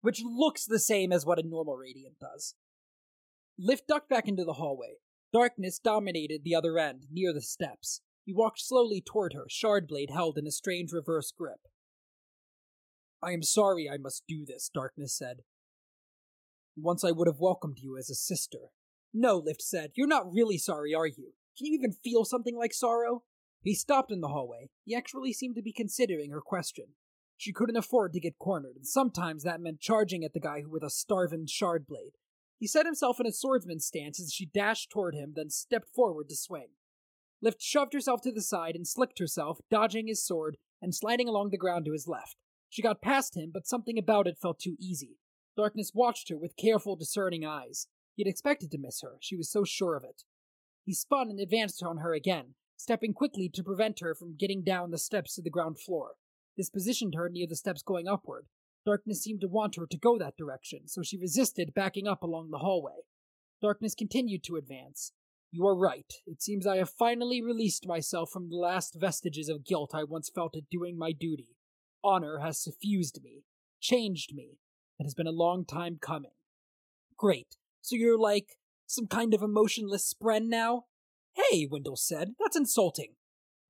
Which looks the same as what a normal Radiant does. Lift ducked back into the hallway. Darkness dominated the other end, near the steps. He walked slowly toward her, Shardblade held in a strange reverse grip. I am sorry I must do this, Darkness said. Once I would have welcomed you as a sister. No, Lift said. You're not really sorry, are you? Can you even feel something like sorrow? He stopped in the hallway. He actually seemed to be considering her question. She couldn't afford to get cornered, and sometimes that meant charging at the guy with a starving shard blade. He set himself in a swordsman's stance as she dashed toward him, then stepped forward to swing. Lift shoved herself to the side and slicked herself, dodging his sword and sliding along the ground to his left. She got past him, but something about it felt too easy. Darkness watched her with careful, discerning eyes. He had expected to miss her, she was so sure of it. He spun and advanced on her again, stepping quickly to prevent her from getting down the steps to the ground floor. This positioned her near the steps going upward. Darkness seemed to want her to go that direction, so she resisted, backing up along the hallway. Darkness continued to advance. You are right. It seems I have finally released myself from the last vestiges of guilt I once felt at doing my duty. Honor has suffused me, changed me. It has been a long time coming. Great. So you're like some kind of emotionless spren now? Hey, Wyndle said. That's insulting.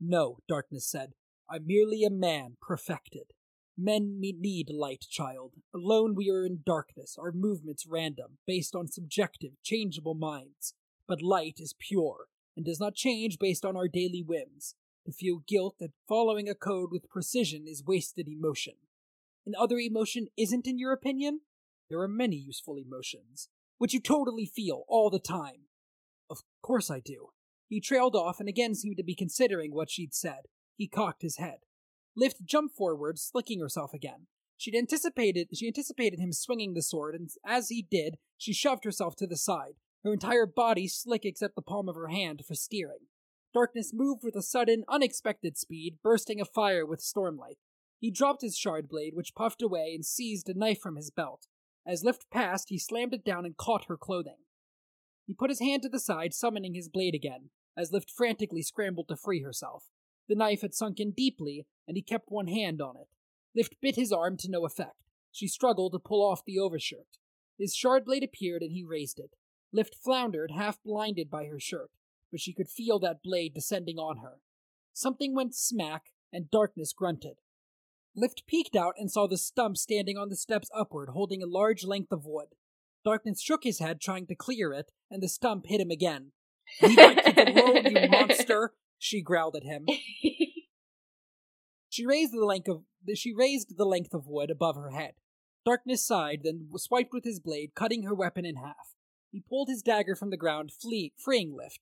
No, Darkness said. I'm merely a man perfected. Men need light, child. Alone we are in darkness, our movements random, based on subjective, changeable minds. But light is pure, and does not change based on our daily whims. To feel guilt at following a code with precision is wasted emotion. And other emotion isn't, in your opinion? There are many useful emotions, which you totally feel all the time. Of course I do. He trailed off and again seemed to be considering what she'd said. He cocked his head. Lift jumped forward, slicking herself again. She'd anticipated she anticipated him swinging the sword, and as he did, she shoved herself to the side, her entire body slick except the palm of her hand for steering. Darkness moved with a sudden, unexpected speed, bursting afire with stormlight. He dropped his shard blade, which puffed away, and seized a knife from his belt. As Lift passed, he slammed it down and caught her clothing. He put his hand to the side, summoning his blade again, as Lift frantically scrambled to free herself. The knife had sunk in deeply, and he kept one hand on it. Lift bit his arm to no effect. She struggled to pull off the overshirt. His shard blade appeared, and he raised it. Lift floundered, half blinded by her shirt, but she could feel that blade descending on her. Something went smack, and darkness grunted. Lift peeked out and saw the stump standing on the steps upward, holding a large length of wood. Darkness shook his head, trying to clear it, and the stump hit him again. Leave my kids alone, you monster! She growled at him. She raised the length of she raised the length of wood above her head. Darkness sighed, then swiped with his blade, cutting her weapon in half. He pulled his dagger from the ground, flee, freeing Lift.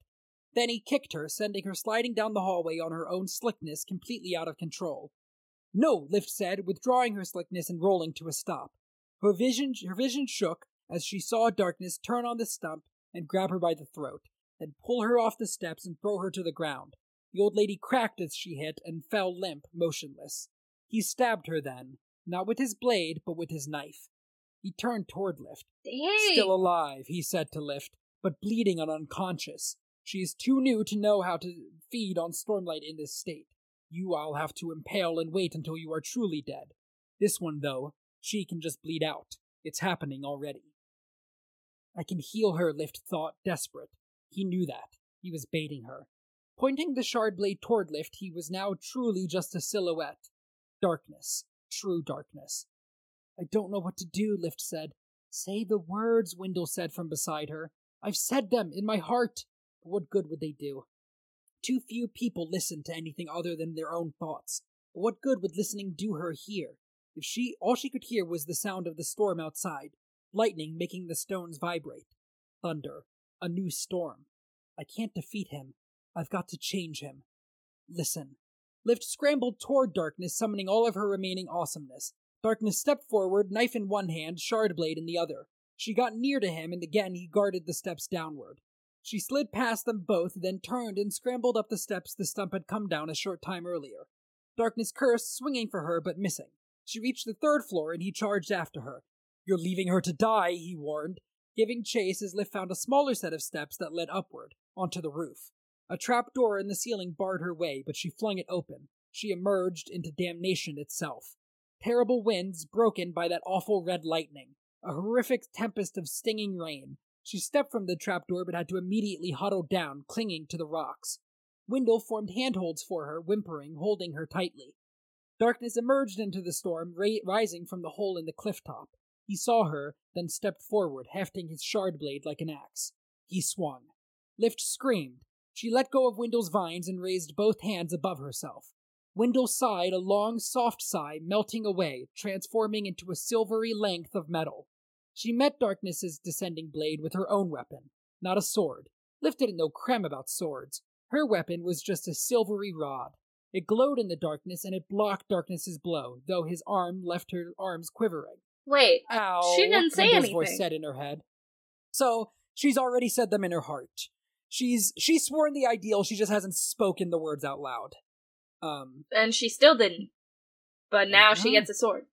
Then he kicked her, sending her sliding down the hallway on her own slickness, completely out of control. No, Lift said, withdrawing her slickness and rolling to a stop. Her vision, her vision shook as she saw Darkness turn on the stump and grab her by the throat, then pull her off the steps and throw her to the ground. The old lady cracked as she hit and fell limp, motionless. He stabbed her then, not with his blade, but with his knife. He turned toward Lift. Dang. Still alive, he said to Lift, but bleeding and unconscious. She is too new to know how to feed on Stormlight in this state. You I'll have to impale and wait until you are truly dead. This one, though, she can just bleed out. It's happening already. I can heal her, Lift thought, desperate. He knew that. He was baiting her. Pointing the shard blade toward Lift, he was now truly just a silhouette. Darkness. True darkness. I don't know what to do, Lift said. Say the words, Wyndle said from beside her. I've said them in my heart. But what good would they do? Too few people listen to anything other than their own thoughts. But what good would listening do her here? If she all she could hear was the sound of the storm outside, lightning making the stones vibrate, thunder, a new storm. I can't defeat him. I've got to change him. Listen. Lift scrambled toward Darkness, summoning all of her remaining awesomeness. Darkness stepped forward, knife in one hand, shard blade in the other. She got near to him, and again he guarded the steps downward. She slid past them both, then turned and scrambled up the steps the stump had come down a short time earlier. Darkness cursed, swinging for her, but missing. She reached the third floor, and he charged after her. You're leaving her to die, he warned, giving chase as Lift found a smaller set of steps that led upward, onto the roof. A trap door in the ceiling barred her way, but she flung it open. She emerged into damnation itself. Terrible winds broken by that awful red lightning. A horrific tempest of stinging rain. She stepped from the trapdoor but had to immediately huddle down, clinging to the rocks. Wyndle formed handholds for her, whimpering, holding her tightly. Darkness emerged into the storm, ra- rising from the hole in the cliff top. He saw her, then stepped forward, hefting his shard blade like an axe. He swung. Lift screamed. She let go of Wyndle's vines and raised both hands above herself. Wyndle sighed a long, soft sigh, melting away, transforming into a silvery length of metal. She met Darkness's descending blade with her own weapon, not a sword. Lift didn't know about swords. Her weapon was just a silvery rod. It glowed in the darkness and it blocked Darkness's blow, though his arm left her arms quivering. Wait, Ow! She didn't say anything. voice said in her head. So she's already said them in her heart. She's she's sworn the ideal. She just hasn't spoken the words out loud. Um, and she still didn't. But now she Uh-huh. gets a sword.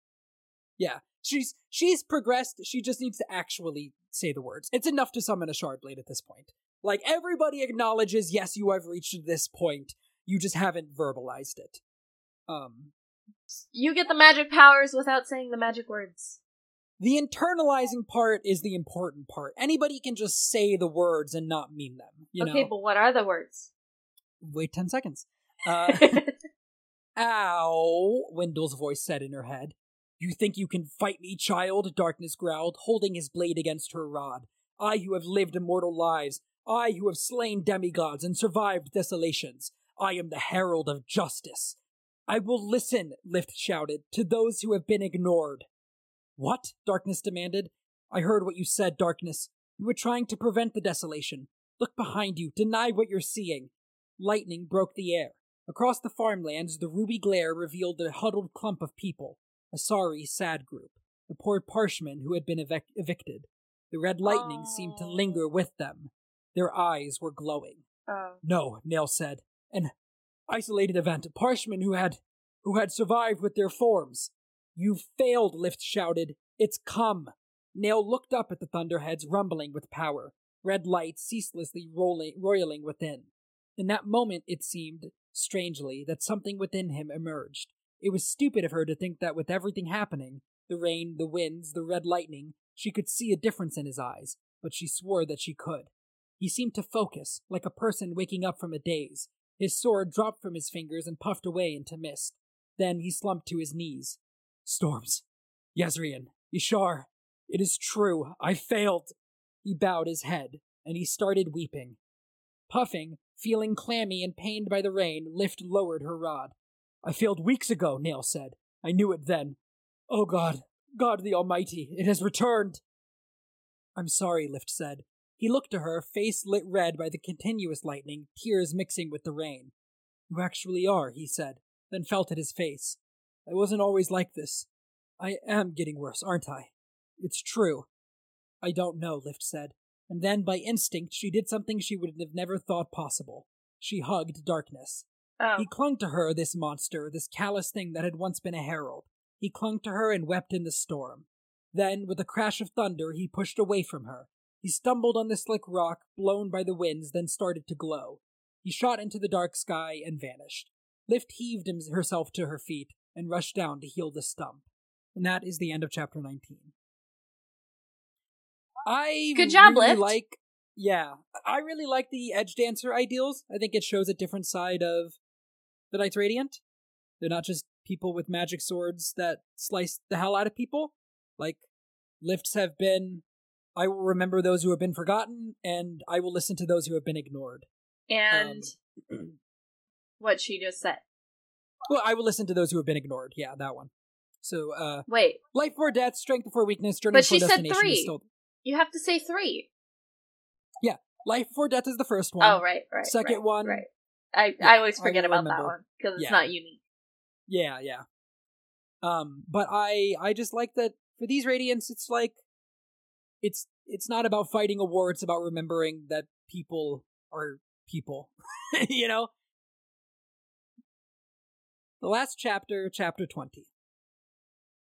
yeah, she's she's progressed. She just needs to actually say the words. It's enough to summon a shard blade at this point. Like everybody acknowledges, yes, you have reached this point. You just haven't verbalized it. Um, You get the magic powers without saying the magic words. the internalizing part is the important part. Anybody can just say the words and not mean them. You okay, know. but what are the words? Wait ten seconds. Uh, Ow, Wyndle's voice said in her head. You think you can fight me, child? Darkness growled, holding his blade against her rod. I who have lived immortal lives, I who have slain demigods and survived desolations. I am the herald of justice. I will listen, Lift shouted, to those who have been ignored. What? Darkness demanded. I heard what you said, Darkness. You were trying to prevent the desolation. Look behind you. Deny what you're seeing. Lightning broke the air. Across the farmlands, the ruby glare revealed a huddled clump of people. A sorry, sad group. The poor parshmen who had been evic- evicted. The red lightning seemed to Oh. linger with them. Their eyes were glowing. oh. No, Nale said. An isolated event. Parshmen who had who had survived with their forms. You failed, Lift shouted. It's come. Nale looked up at the thunderheads rumbling with power, red light ceaselessly rolling, roiling within. In that moment, it seemed, strangely, that something within him emerged. It was stupid of her to think that with everything happening the rain, the winds, the red lightning she could see a difference in his eyes, but she swore that she could. He seemed to focus, like a person waking up from a daze. His sword dropped from his fingers and puffed away into mist. Then he slumped to his knees. Storms. Jezrien. Ishar. It is true. I failed. He bowed his head, and he started weeping. Puffing, feeling clammy and pained by the rain, Lift lowered her rod. I failed weeks ago, Nale said. I knew it then. Oh God, God the Almighty, it has returned. I'm sorry, Lift said. He looked to her, face lit red by the continuous lightning, tears mixing with the rain. You actually are, he said, then felt at his face. I wasn't always like this. I am getting worse, aren't I? It's true. I don't know, Lift said, and then by instinct she did something she would have never thought possible. She hugged darkness. Oh. He clung to her, this monster, this callous thing that had once been a herald. He clung to her and wept in the storm. Then, with a crash of thunder, he pushed away from her. He stumbled on the slick rock, blown by the winds, then started to glow. He shot into the dark sky and vanished. Lift heaved herself to her feet and rushed down to heal the stump. And that is the end of chapter 19. I Good job, really Lift. like yeah, I really like the Edgedancer ideals. I think it shows a different side of the Knights Radiant. They're not just people with magic swords that slice the hell out of people. Like lifts have been I will remember those who have been forgotten and I will listen to those who have been ignored. and Um, what she just said. well, I will listen to those who have been ignored. Yeah, that one. So, uh, Wait, life before death, strength before weakness, journey But before she said destination three. still. you have to say three. Yeah. Life before death is the first one. oh, right, right. Second right, one- Right. I, Yeah, I always forget will about that one because it's Yeah. not unique. Yeah, yeah. Um, but I I just like that for these radiants, it's like it's it's not about fighting a war, it's about remembering that people are people. you know? The last chapter, chapter twenty.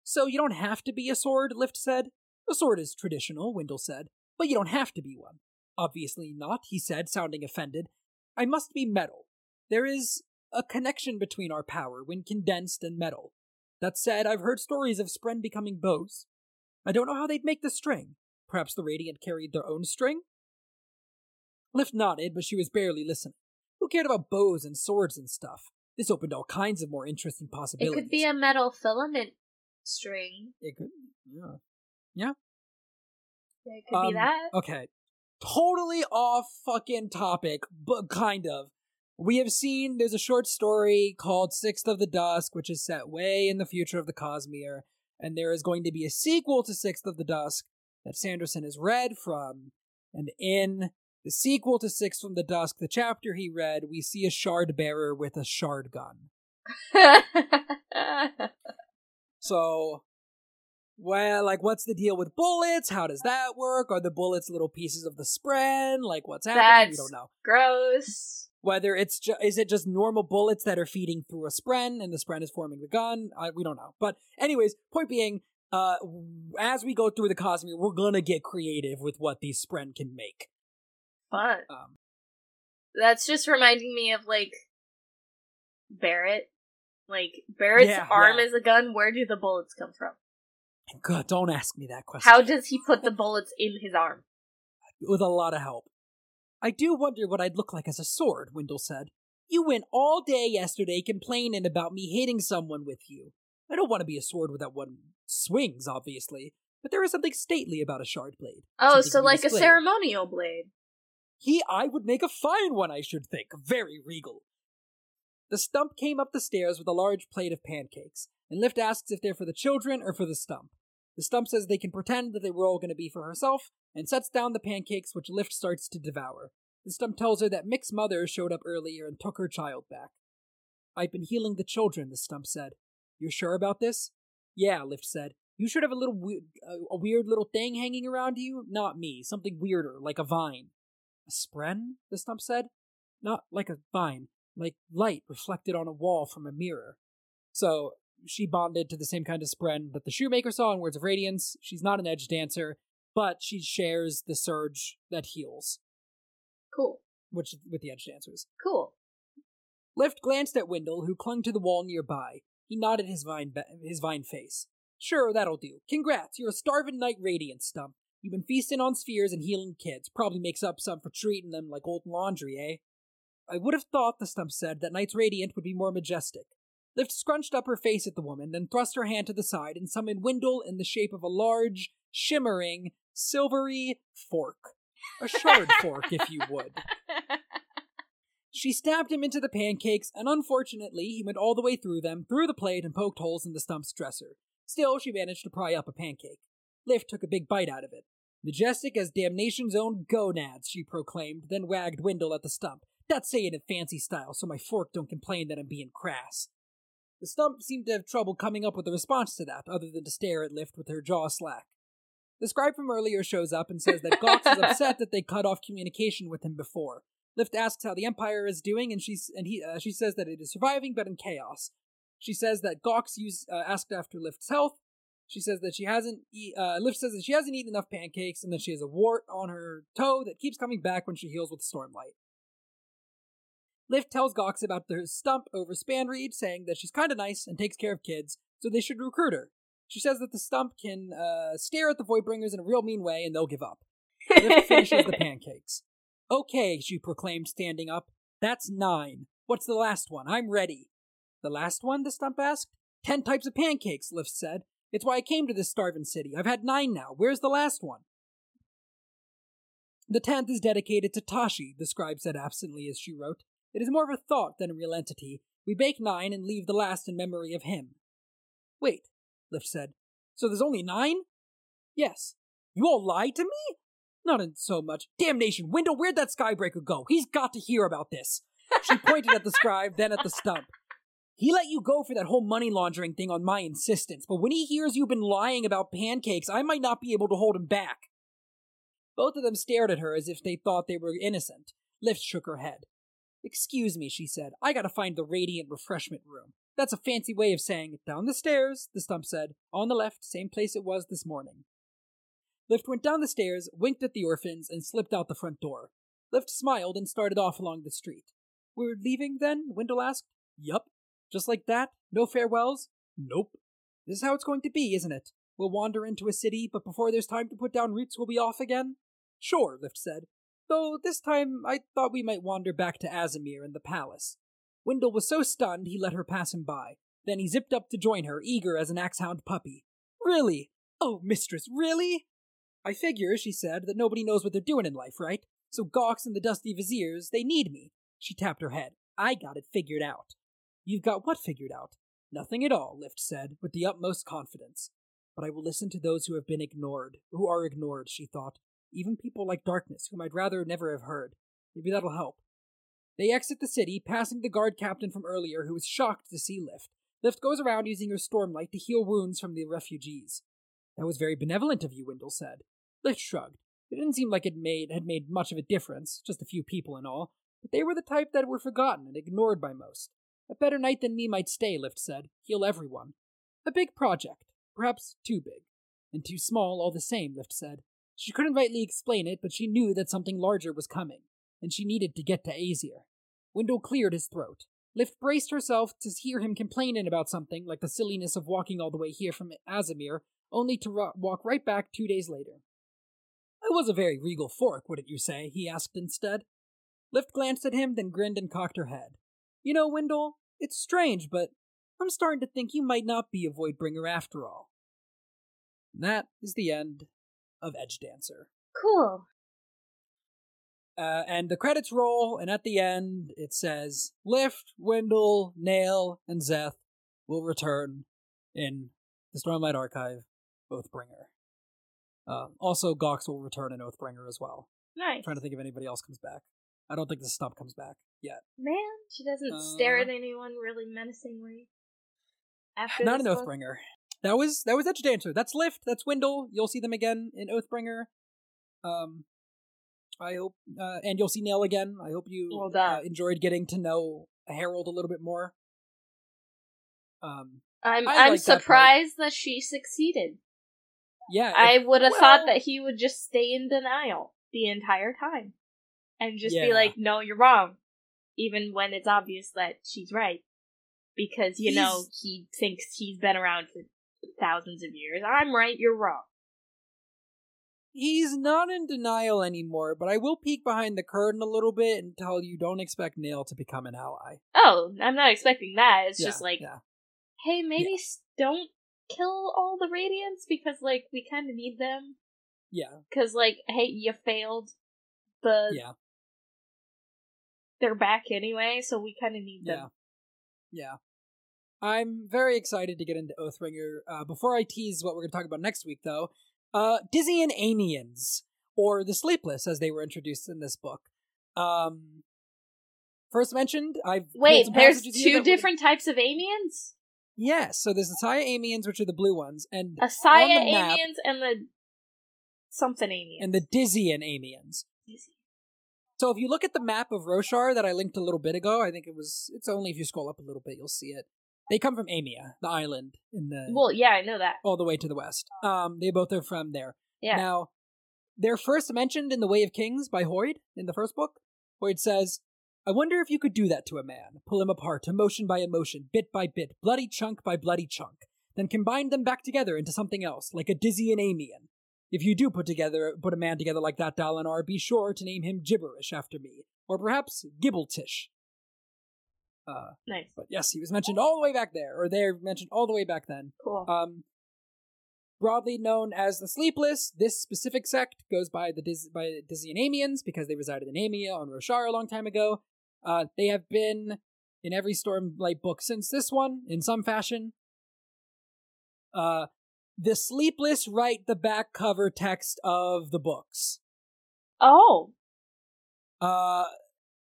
So you don't have to be a sword, Lift said. A sword is traditional, Wyndle said, but you don't have to be one. Obviously not, he said, sounding offended. I must be metal. There is a connection between our power when condensed and metal. That said, I've heard stories of Spren becoming bows. I don't know how they'd make the string. Perhaps the Radiant carried their own string? Lift nodded, but she was barely listening. Who cared about bows and swords and stuff? This opened all kinds of more interesting possibilities. It could be a metal filament string. It could. Yeah. Yeah. It could Um, be that. Okay. Totally off fucking topic, but kind of. We have seen there's a short story called Sixth of the Dusk, which is set way in the future of the Cosmere, and there is going to be a sequel to Sixth of the Dusk that Sanderson has read from. And in the sequel to Sixth from the Dusk, the chapter he read, we see a shard bearer with a shard gun. So, well, like, what's the deal with bullets? How does that work? Are the bullets little pieces of the spren? Like, what's happening? We don't know. Gross. Whether it's ju- is it just normal bullets that are feeding through a spren and the spren is forming the gun? I, we don't know. But anyways, point being, uh, as we go through the Cosmere, we're gonna get creative with what these spren can make. Fun. Um, That's just reminding me of like Barrett. Like Barrett's Yeah, arm yeah. is a gun. Where do the bullets come from? God, don't ask me that question. How does he put the bullets in his arm? with a lot of help. I do wonder what I'd look like as a sword, Wyndle said. You went all day yesterday complaining about me hitting someone with you. I don't want to be a sword without one swings, obviously, but there is something stately about a shard blade. Oh, so like a ceremonial blade. He, I would make a fine one, I should think. Very regal. The stump came up the stairs with a large plate of pancakes, and Lift asks if they're for the children or for the stump. The stump says they can pretend that they were all going to be for herself, and sets down the pancakes, which Lift starts to devour. The stump tells her that Mik's mother showed up earlier and took her child back. I've been healing the children, the stump said. You're sure about this? Yeah, Lift said. You should have a little we- a, weird little thing hanging around you. Not me. Something weirder, like a vine. A spren? The stump said. Not like a vine, like light reflected on a wall from a mirror. So she bonded to the same kind of spren that the shoemaker saw in Words of Radiance. She's not an Edgedancer, but she shares the surge that heals, Cool. which with the Edgedancers. Cool. Lift glanced at Wyndle, who clung to the wall nearby. He nodded his vine ba- his vine face. Sure, that'll do. Congrats, you're a starving knight radiant stump. You've been feasting on spheres and healing kids. Probably makes up some for treating them like old laundry, eh? I would have thought, the stump said, that Knights Radiant would be more majestic. Lift scrunched up her face at the woman, then thrust her hand to the side and summoned Wyndle in the shape of a large, shimmering, silvery fork. A shard fork, if you would. She stabbed him into the pancakes, and unfortunately, he went all the way through them, through the plate, and poked holes in the stump's dresser. Still, she managed to pry up a pancake. Lift took a big bite out of it. Majestic as damnation's own gonads, she proclaimed, then wagged Wyndle at the stump. That's saying it fancy style, so my fork don't complain that I'm being crass. The stump seemed to have trouble coming up with a response to that, other than to stare at Lift with her jaw slack. The scribe from earlier shows up and says that Gawx is upset that they cut off communication with him before. Lift asks how the Empire is doing, and she's and he uh, she says that it is surviving but in chaos. She says that Gawx uh, asked after Lift's health. She says that she hasn't. E- uh, Lift says that she hasn't eaten enough pancakes, and that she has a wart on her toe that keeps coming back when she heals with Stormlight. Lift tells Gawx about the stump over Spanreed, saying that she's kind of nice and takes care of kids, so they should recruit her. She says that the stump can uh, stare at the Voidbringers in a real mean way, and they'll give up. Lift finishes the pancakes. Okay, she proclaimed, standing up. That's nine. What's the last one? I'm ready. The last one? the stump asked. Ten types of pancakes, Lift said. It's why I came to this starving city. I've had nine now. Where's the last one? The tenth is dedicated to Tashi, the scribe said absently as she wrote. It is more of a thought than a real entity. We bake nine and leave the last in memory of him. Wait, Lift said. So there's only nine? Yes. You all lied to me? Not in so much. Damnation, Wyndle, where'd that Skybreaker go? He's got to hear about this. She pointed at the scribe, then at the stump. He let you go for that whole money laundering thing on my insistence, but when he hears you've been lying about pancakes, I might not be able to hold him back. Both of them stared at her as if they thought they were innocent. Lift shook her head. Excuse me, she said. I gotta find the Radiant Refreshment Room. That's a fancy way of saying down the stairs, the stump said. On the left, same place it was this morning. Lift went down the stairs, winked at the orphans, and slipped out the front door. Lift smiled and started off along the street. We're leaving then? Wyndle asked. Yup. Just like that? No farewells? Nope. This is how it's going to be, isn't it? We'll wander into a city, but before there's time to put down roots, we'll be off again? Sure, Lift said. Though this time I thought we might wander back to Azimir and the palace. Wyndle was so stunned he let her pass him by. Then he zipped up to join her, eager as an axhound puppy. Really? Oh, mistress, really? I figure, she said, that nobody knows what they're doing in life, right? So Gawx and the Dusty Viziers, they need me. She tapped her head. I got it figured out. You've got what figured out? Nothing at all, Lift said, with the utmost confidence. But I will listen to those who have been ignored, who are ignored, she thought. Even people like Darkness, whom I'd rather never have heard. Maybe that'll help. They exit the city, passing the guard captain from earlier, who was shocked to see Lift. Lift goes around using her stormlight to heal wounds from the refugees. That was very benevolent of you, Wyndle said. Lift shrugged. It didn't seem like it made had made much of a difference, just a few people and all, but they were the type that were forgotten and ignored by most. A better knight than me might stay, Lift said. Heal everyone. A big project. Perhaps too big. And too small all the same, Lift said. She couldn't rightly explain it, but she knew that something larger was coming and she needed to get to Azir. Wyndle cleared his throat. Lift braced herself to hear him complaining about something, like the silliness of walking all the way here from Azimir, only to ro- walk right back two days later. I was a very regal fork, wouldn't you say? he asked instead. Lift glanced at him, then grinned and cocked her head. You know, Wyndle, it's strange, but I'm starting to think you might not be a Voidbringer after all. And that is the end of Edgedancer. Cool. Uh, and the credits roll, and at the end it says Lift, Wyndle, Nale, and Szeth will return in the Stormlight Archive, Oathbringer. Uh, also, Gawx will return in Oathbringer as well. Nice. I'm trying to think if anybody else comes back. I don't think the stump comes back yet. Man, she doesn't stare Uh, at anyone really menacingly. After Not book? Oathbringer. That was that was Edgedancer. That's Lift. That's Wyndle. You'll see them again in Oathbringer. Um, I hope, uh, and you'll see Nale again. I hope you Well uh, enjoyed getting to know Herald a little bit more. Um, I'm I'm like that surprised that she succeeded. yeah, I would have well- thought that he would just stay in denial the entire time. And just be like, no, you're wrong. Even when it's obvious that she's right. Because, you know, he thinks he's been around for thousands of years. I'm right, you're wrong. He's not in denial anymore. But I will peek behind the curtain a little bit and tell you don't expect Nale to become an ally. Oh, I'm not expecting that. It's Yeah, just like, yeah, hey, maybe s- don't kill all the Radiants because, like, we kind of need them. yeah, Because, like, hey, you failed the yeah. they're back anyway, so we kind of need them. Yeah. Yeah. I'm very excited to get into Oathbringer. Uh, before I tease what we're going to talk about next week, though, uh, Dysian Aimians, or the Sleepless, as they were introduced in this book. Um, first mentioned, I've wait. There's two different types of Aimians. Yes, so there's the Siah Aimians, which are the blue ones, and Asaya Amiens and the something Aimians and the Dysian Aimians. Dizzy. So if you look at the map of Roshar that I linked a little bit ago, I think it was it's only if you scroll up a little bit you'll see it. They come from Aimia, the island in the Well, yeah, I know that. All the way to the west. Um they both are from there. Yeah. Now, they're first mentioned in The Way of Kings by Hoid in the first book. Hoid says, I wonder if you could do that to a man, pull him apart, emotion by emotion, bit by bit, bloody chunk by bloody chunk, then combine them back together into something else, like a Dysian Aimian. If you do put together put a man together like that, Dalinar, be sure to name him Gibberish after me, or perhaps Gibbletish. Uh, nice. But yes, he was mentioned all the way back there, or they're mentioned all the way back then. Cool. Um, broadly known as the Sleepless, this specific sect goes by the Diz- by Amians because they resided in Aimia on Roshar a long time ago. Uh, they have been in every Stormlight book since this one, in some fashion. Uh, the sleepless write the back cover text of the books. Oh. Uh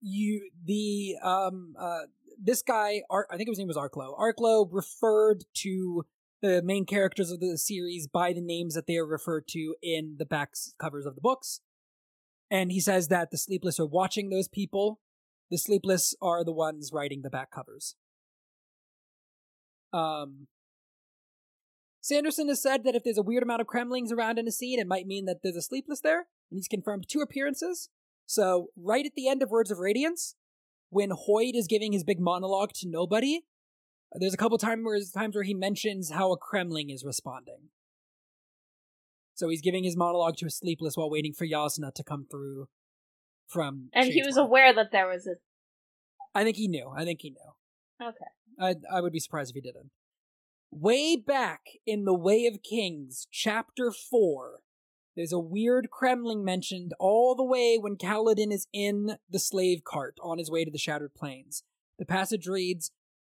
you the um uh this guy Ar- I think his name was Arclo. Arclo referred to the main characters of the series by the names that they are referred to in the back covers of the books. And he says that the sleepless are watching those people. The sleepless are the ones writing the back covers. Um Sanderson has said that if there's a weird amount of Cremlings around in a scene, it might mean that there's a Sleepless there, and he's confirmed two appearances. So, right at the end of Words of Radiance, when Hoid is giving his big monologue to nobody, there's a couple times where, times where he mentions how a Cremling is responding. So he's giving his monologue to a Sleepless while waiting for Jasnah to come through from. And he was aware that there was a. I think he knew. I think he knew. Okay. I I would be surprised if he didn't. Way back in The Way of Kings, chapter 4, there's a weird Cremling mentioned all the way when Kaladin is in the slave cart on his way to the Shattered Plains. The passage reads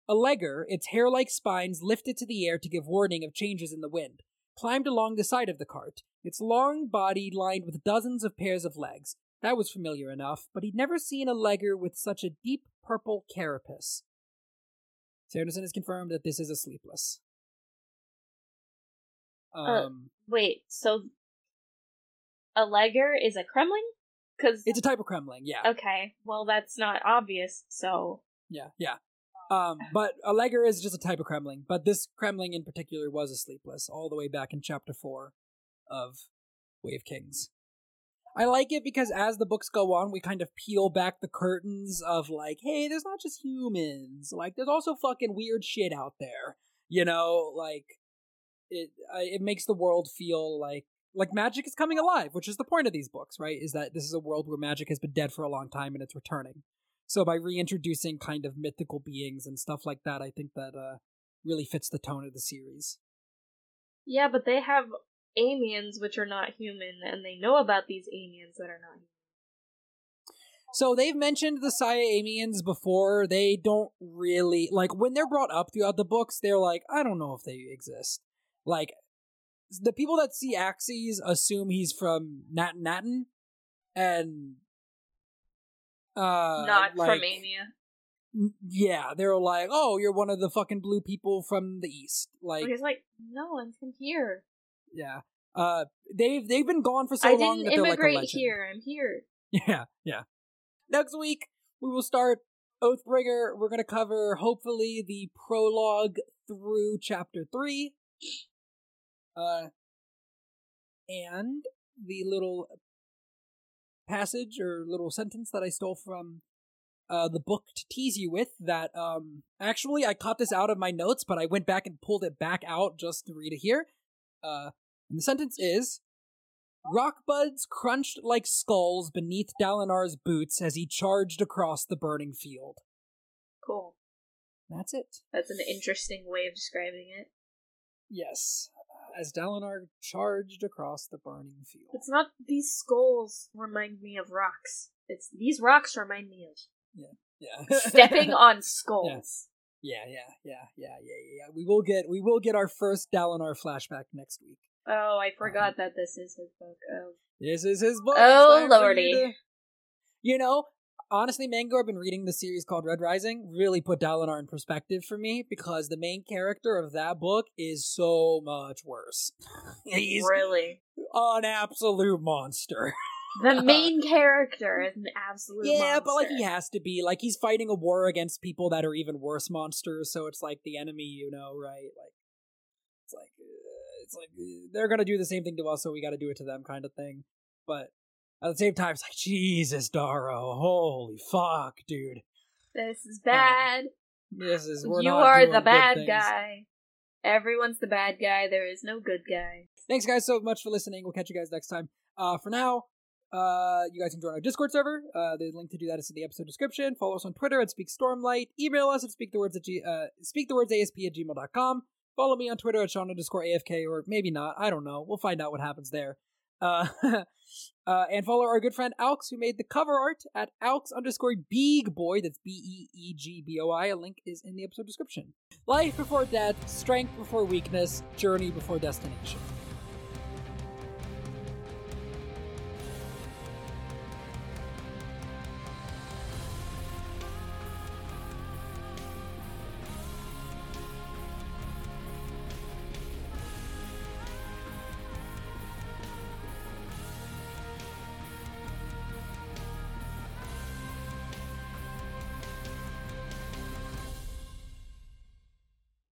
A legger, its hair like spines lifted to the air to give warning of changes in the wind, climbed along the side of the cart, its long body lined with dozens of pairs of legs. That was familiar enough, but he'd never seen a legger with such a deep purple carapace. Sanderson has confirmed that this is a sleepless. Uh, um, uh, wait, so a legger is a Cremling? Because it's a type of Cremling, yeah. Okay, well that's not obvious, so yeah, yeah. Um, but a legger is just a type of Cremling, but this Cremling in particular was a sleepless, all the way back in chapter four of of Kings. I like it because as the books go on, we kind of peel back the curtains of like, hey, there's not just humans. Like, there's also fucking weird shit out there. You know, like it uh, it makes the world feel like like magic is coming alive, which is the point of these books, right? Is that this is a world where magic has been dead for a long time and it's returning. So by reintroducing kind of mythical beings and stuff like that, I think that uh really fits the tone of the series. Yeah, but they have Aimians which are not human, and they know about these Aimians that are not human. So they've mentioned the Siah Aimians before. They don't really like when they're brought up throughout the books. They're like, I don't know if they exist. Like the people that see Axies assume he's from Nat Natten, and uh, not like, from Aimia. Yeah, they're like, "Oh, you're one of the fucking blue people from the east." Like he's like, "No, I'm from here." Yeah, uh, they've they've been gone for so I long that they're like a legend. here. I'm here. Yeah, yeah. Next week we will start Oathbringer. We're gonna cover hopefully the prologue through chapter three. Uh, and the little passage or little sentence that I stole from uh, the book to tease you with that um actually I caught this out of my notes, but I went back and pulled it back out just to read it here. Uh, and the sentence is Rock buds crunched like skulls beneath Dalinar's boots as he charged across the burning field. Cool. That's it. That's an interesting way of describing it. Yes as Dalinar charged across the burning field. It's not these skulls remind me of rocks. It's these rocks remind me of Yeah. yeah, stepping on skulls. Yeah, yeah, yeah, yeah, yeah, yeah. We will get we will get our first Dalinar flashback next week. Oh, I forgot um, that this is his book. Oh, This is his book. Oh, It's time for lordy. You, to- you know, honestly, Mango, I've been reading the series called Red Rising. Really put Dalinar in perspective for me because the main character of that book is so much worse. He's really? an absolute monster. The main character is an absolute yeah, but like he has to be. Like he's fighting a war against people that are even worse monsters. So it's like the enemy, you know, right? Like it's like uh, it's like uh, they're gonna do the same thing to us, so we got to do it to them, kind of thing. But at the same time, it's like Jesus, Darrow, holy fuck, dude, This is bad. this is you are the bad guy. Everyone's the bad guy. There is no good guy. Thanks, guys, so much for listening. We'll catch you guys next time. Uh, for now, uh, you guys can join our Discord server. Uh, the link to do that is in the episode description. Follow us on Twitter at SpeakStormlight. Email us at speakthewords at g- uh, speakthewordsasp at gmail.com. Follow me on Twitter at Sean underscore AFK, or maybe not. I don't know. We'll find out what happens there. Uh, uh, and follow our good friend Alex, who made the cover art at Alex underscore Beeg Boi. That's B E E G B O I. A link is in the episode description. Life before death, strength before weakness, journey before destination.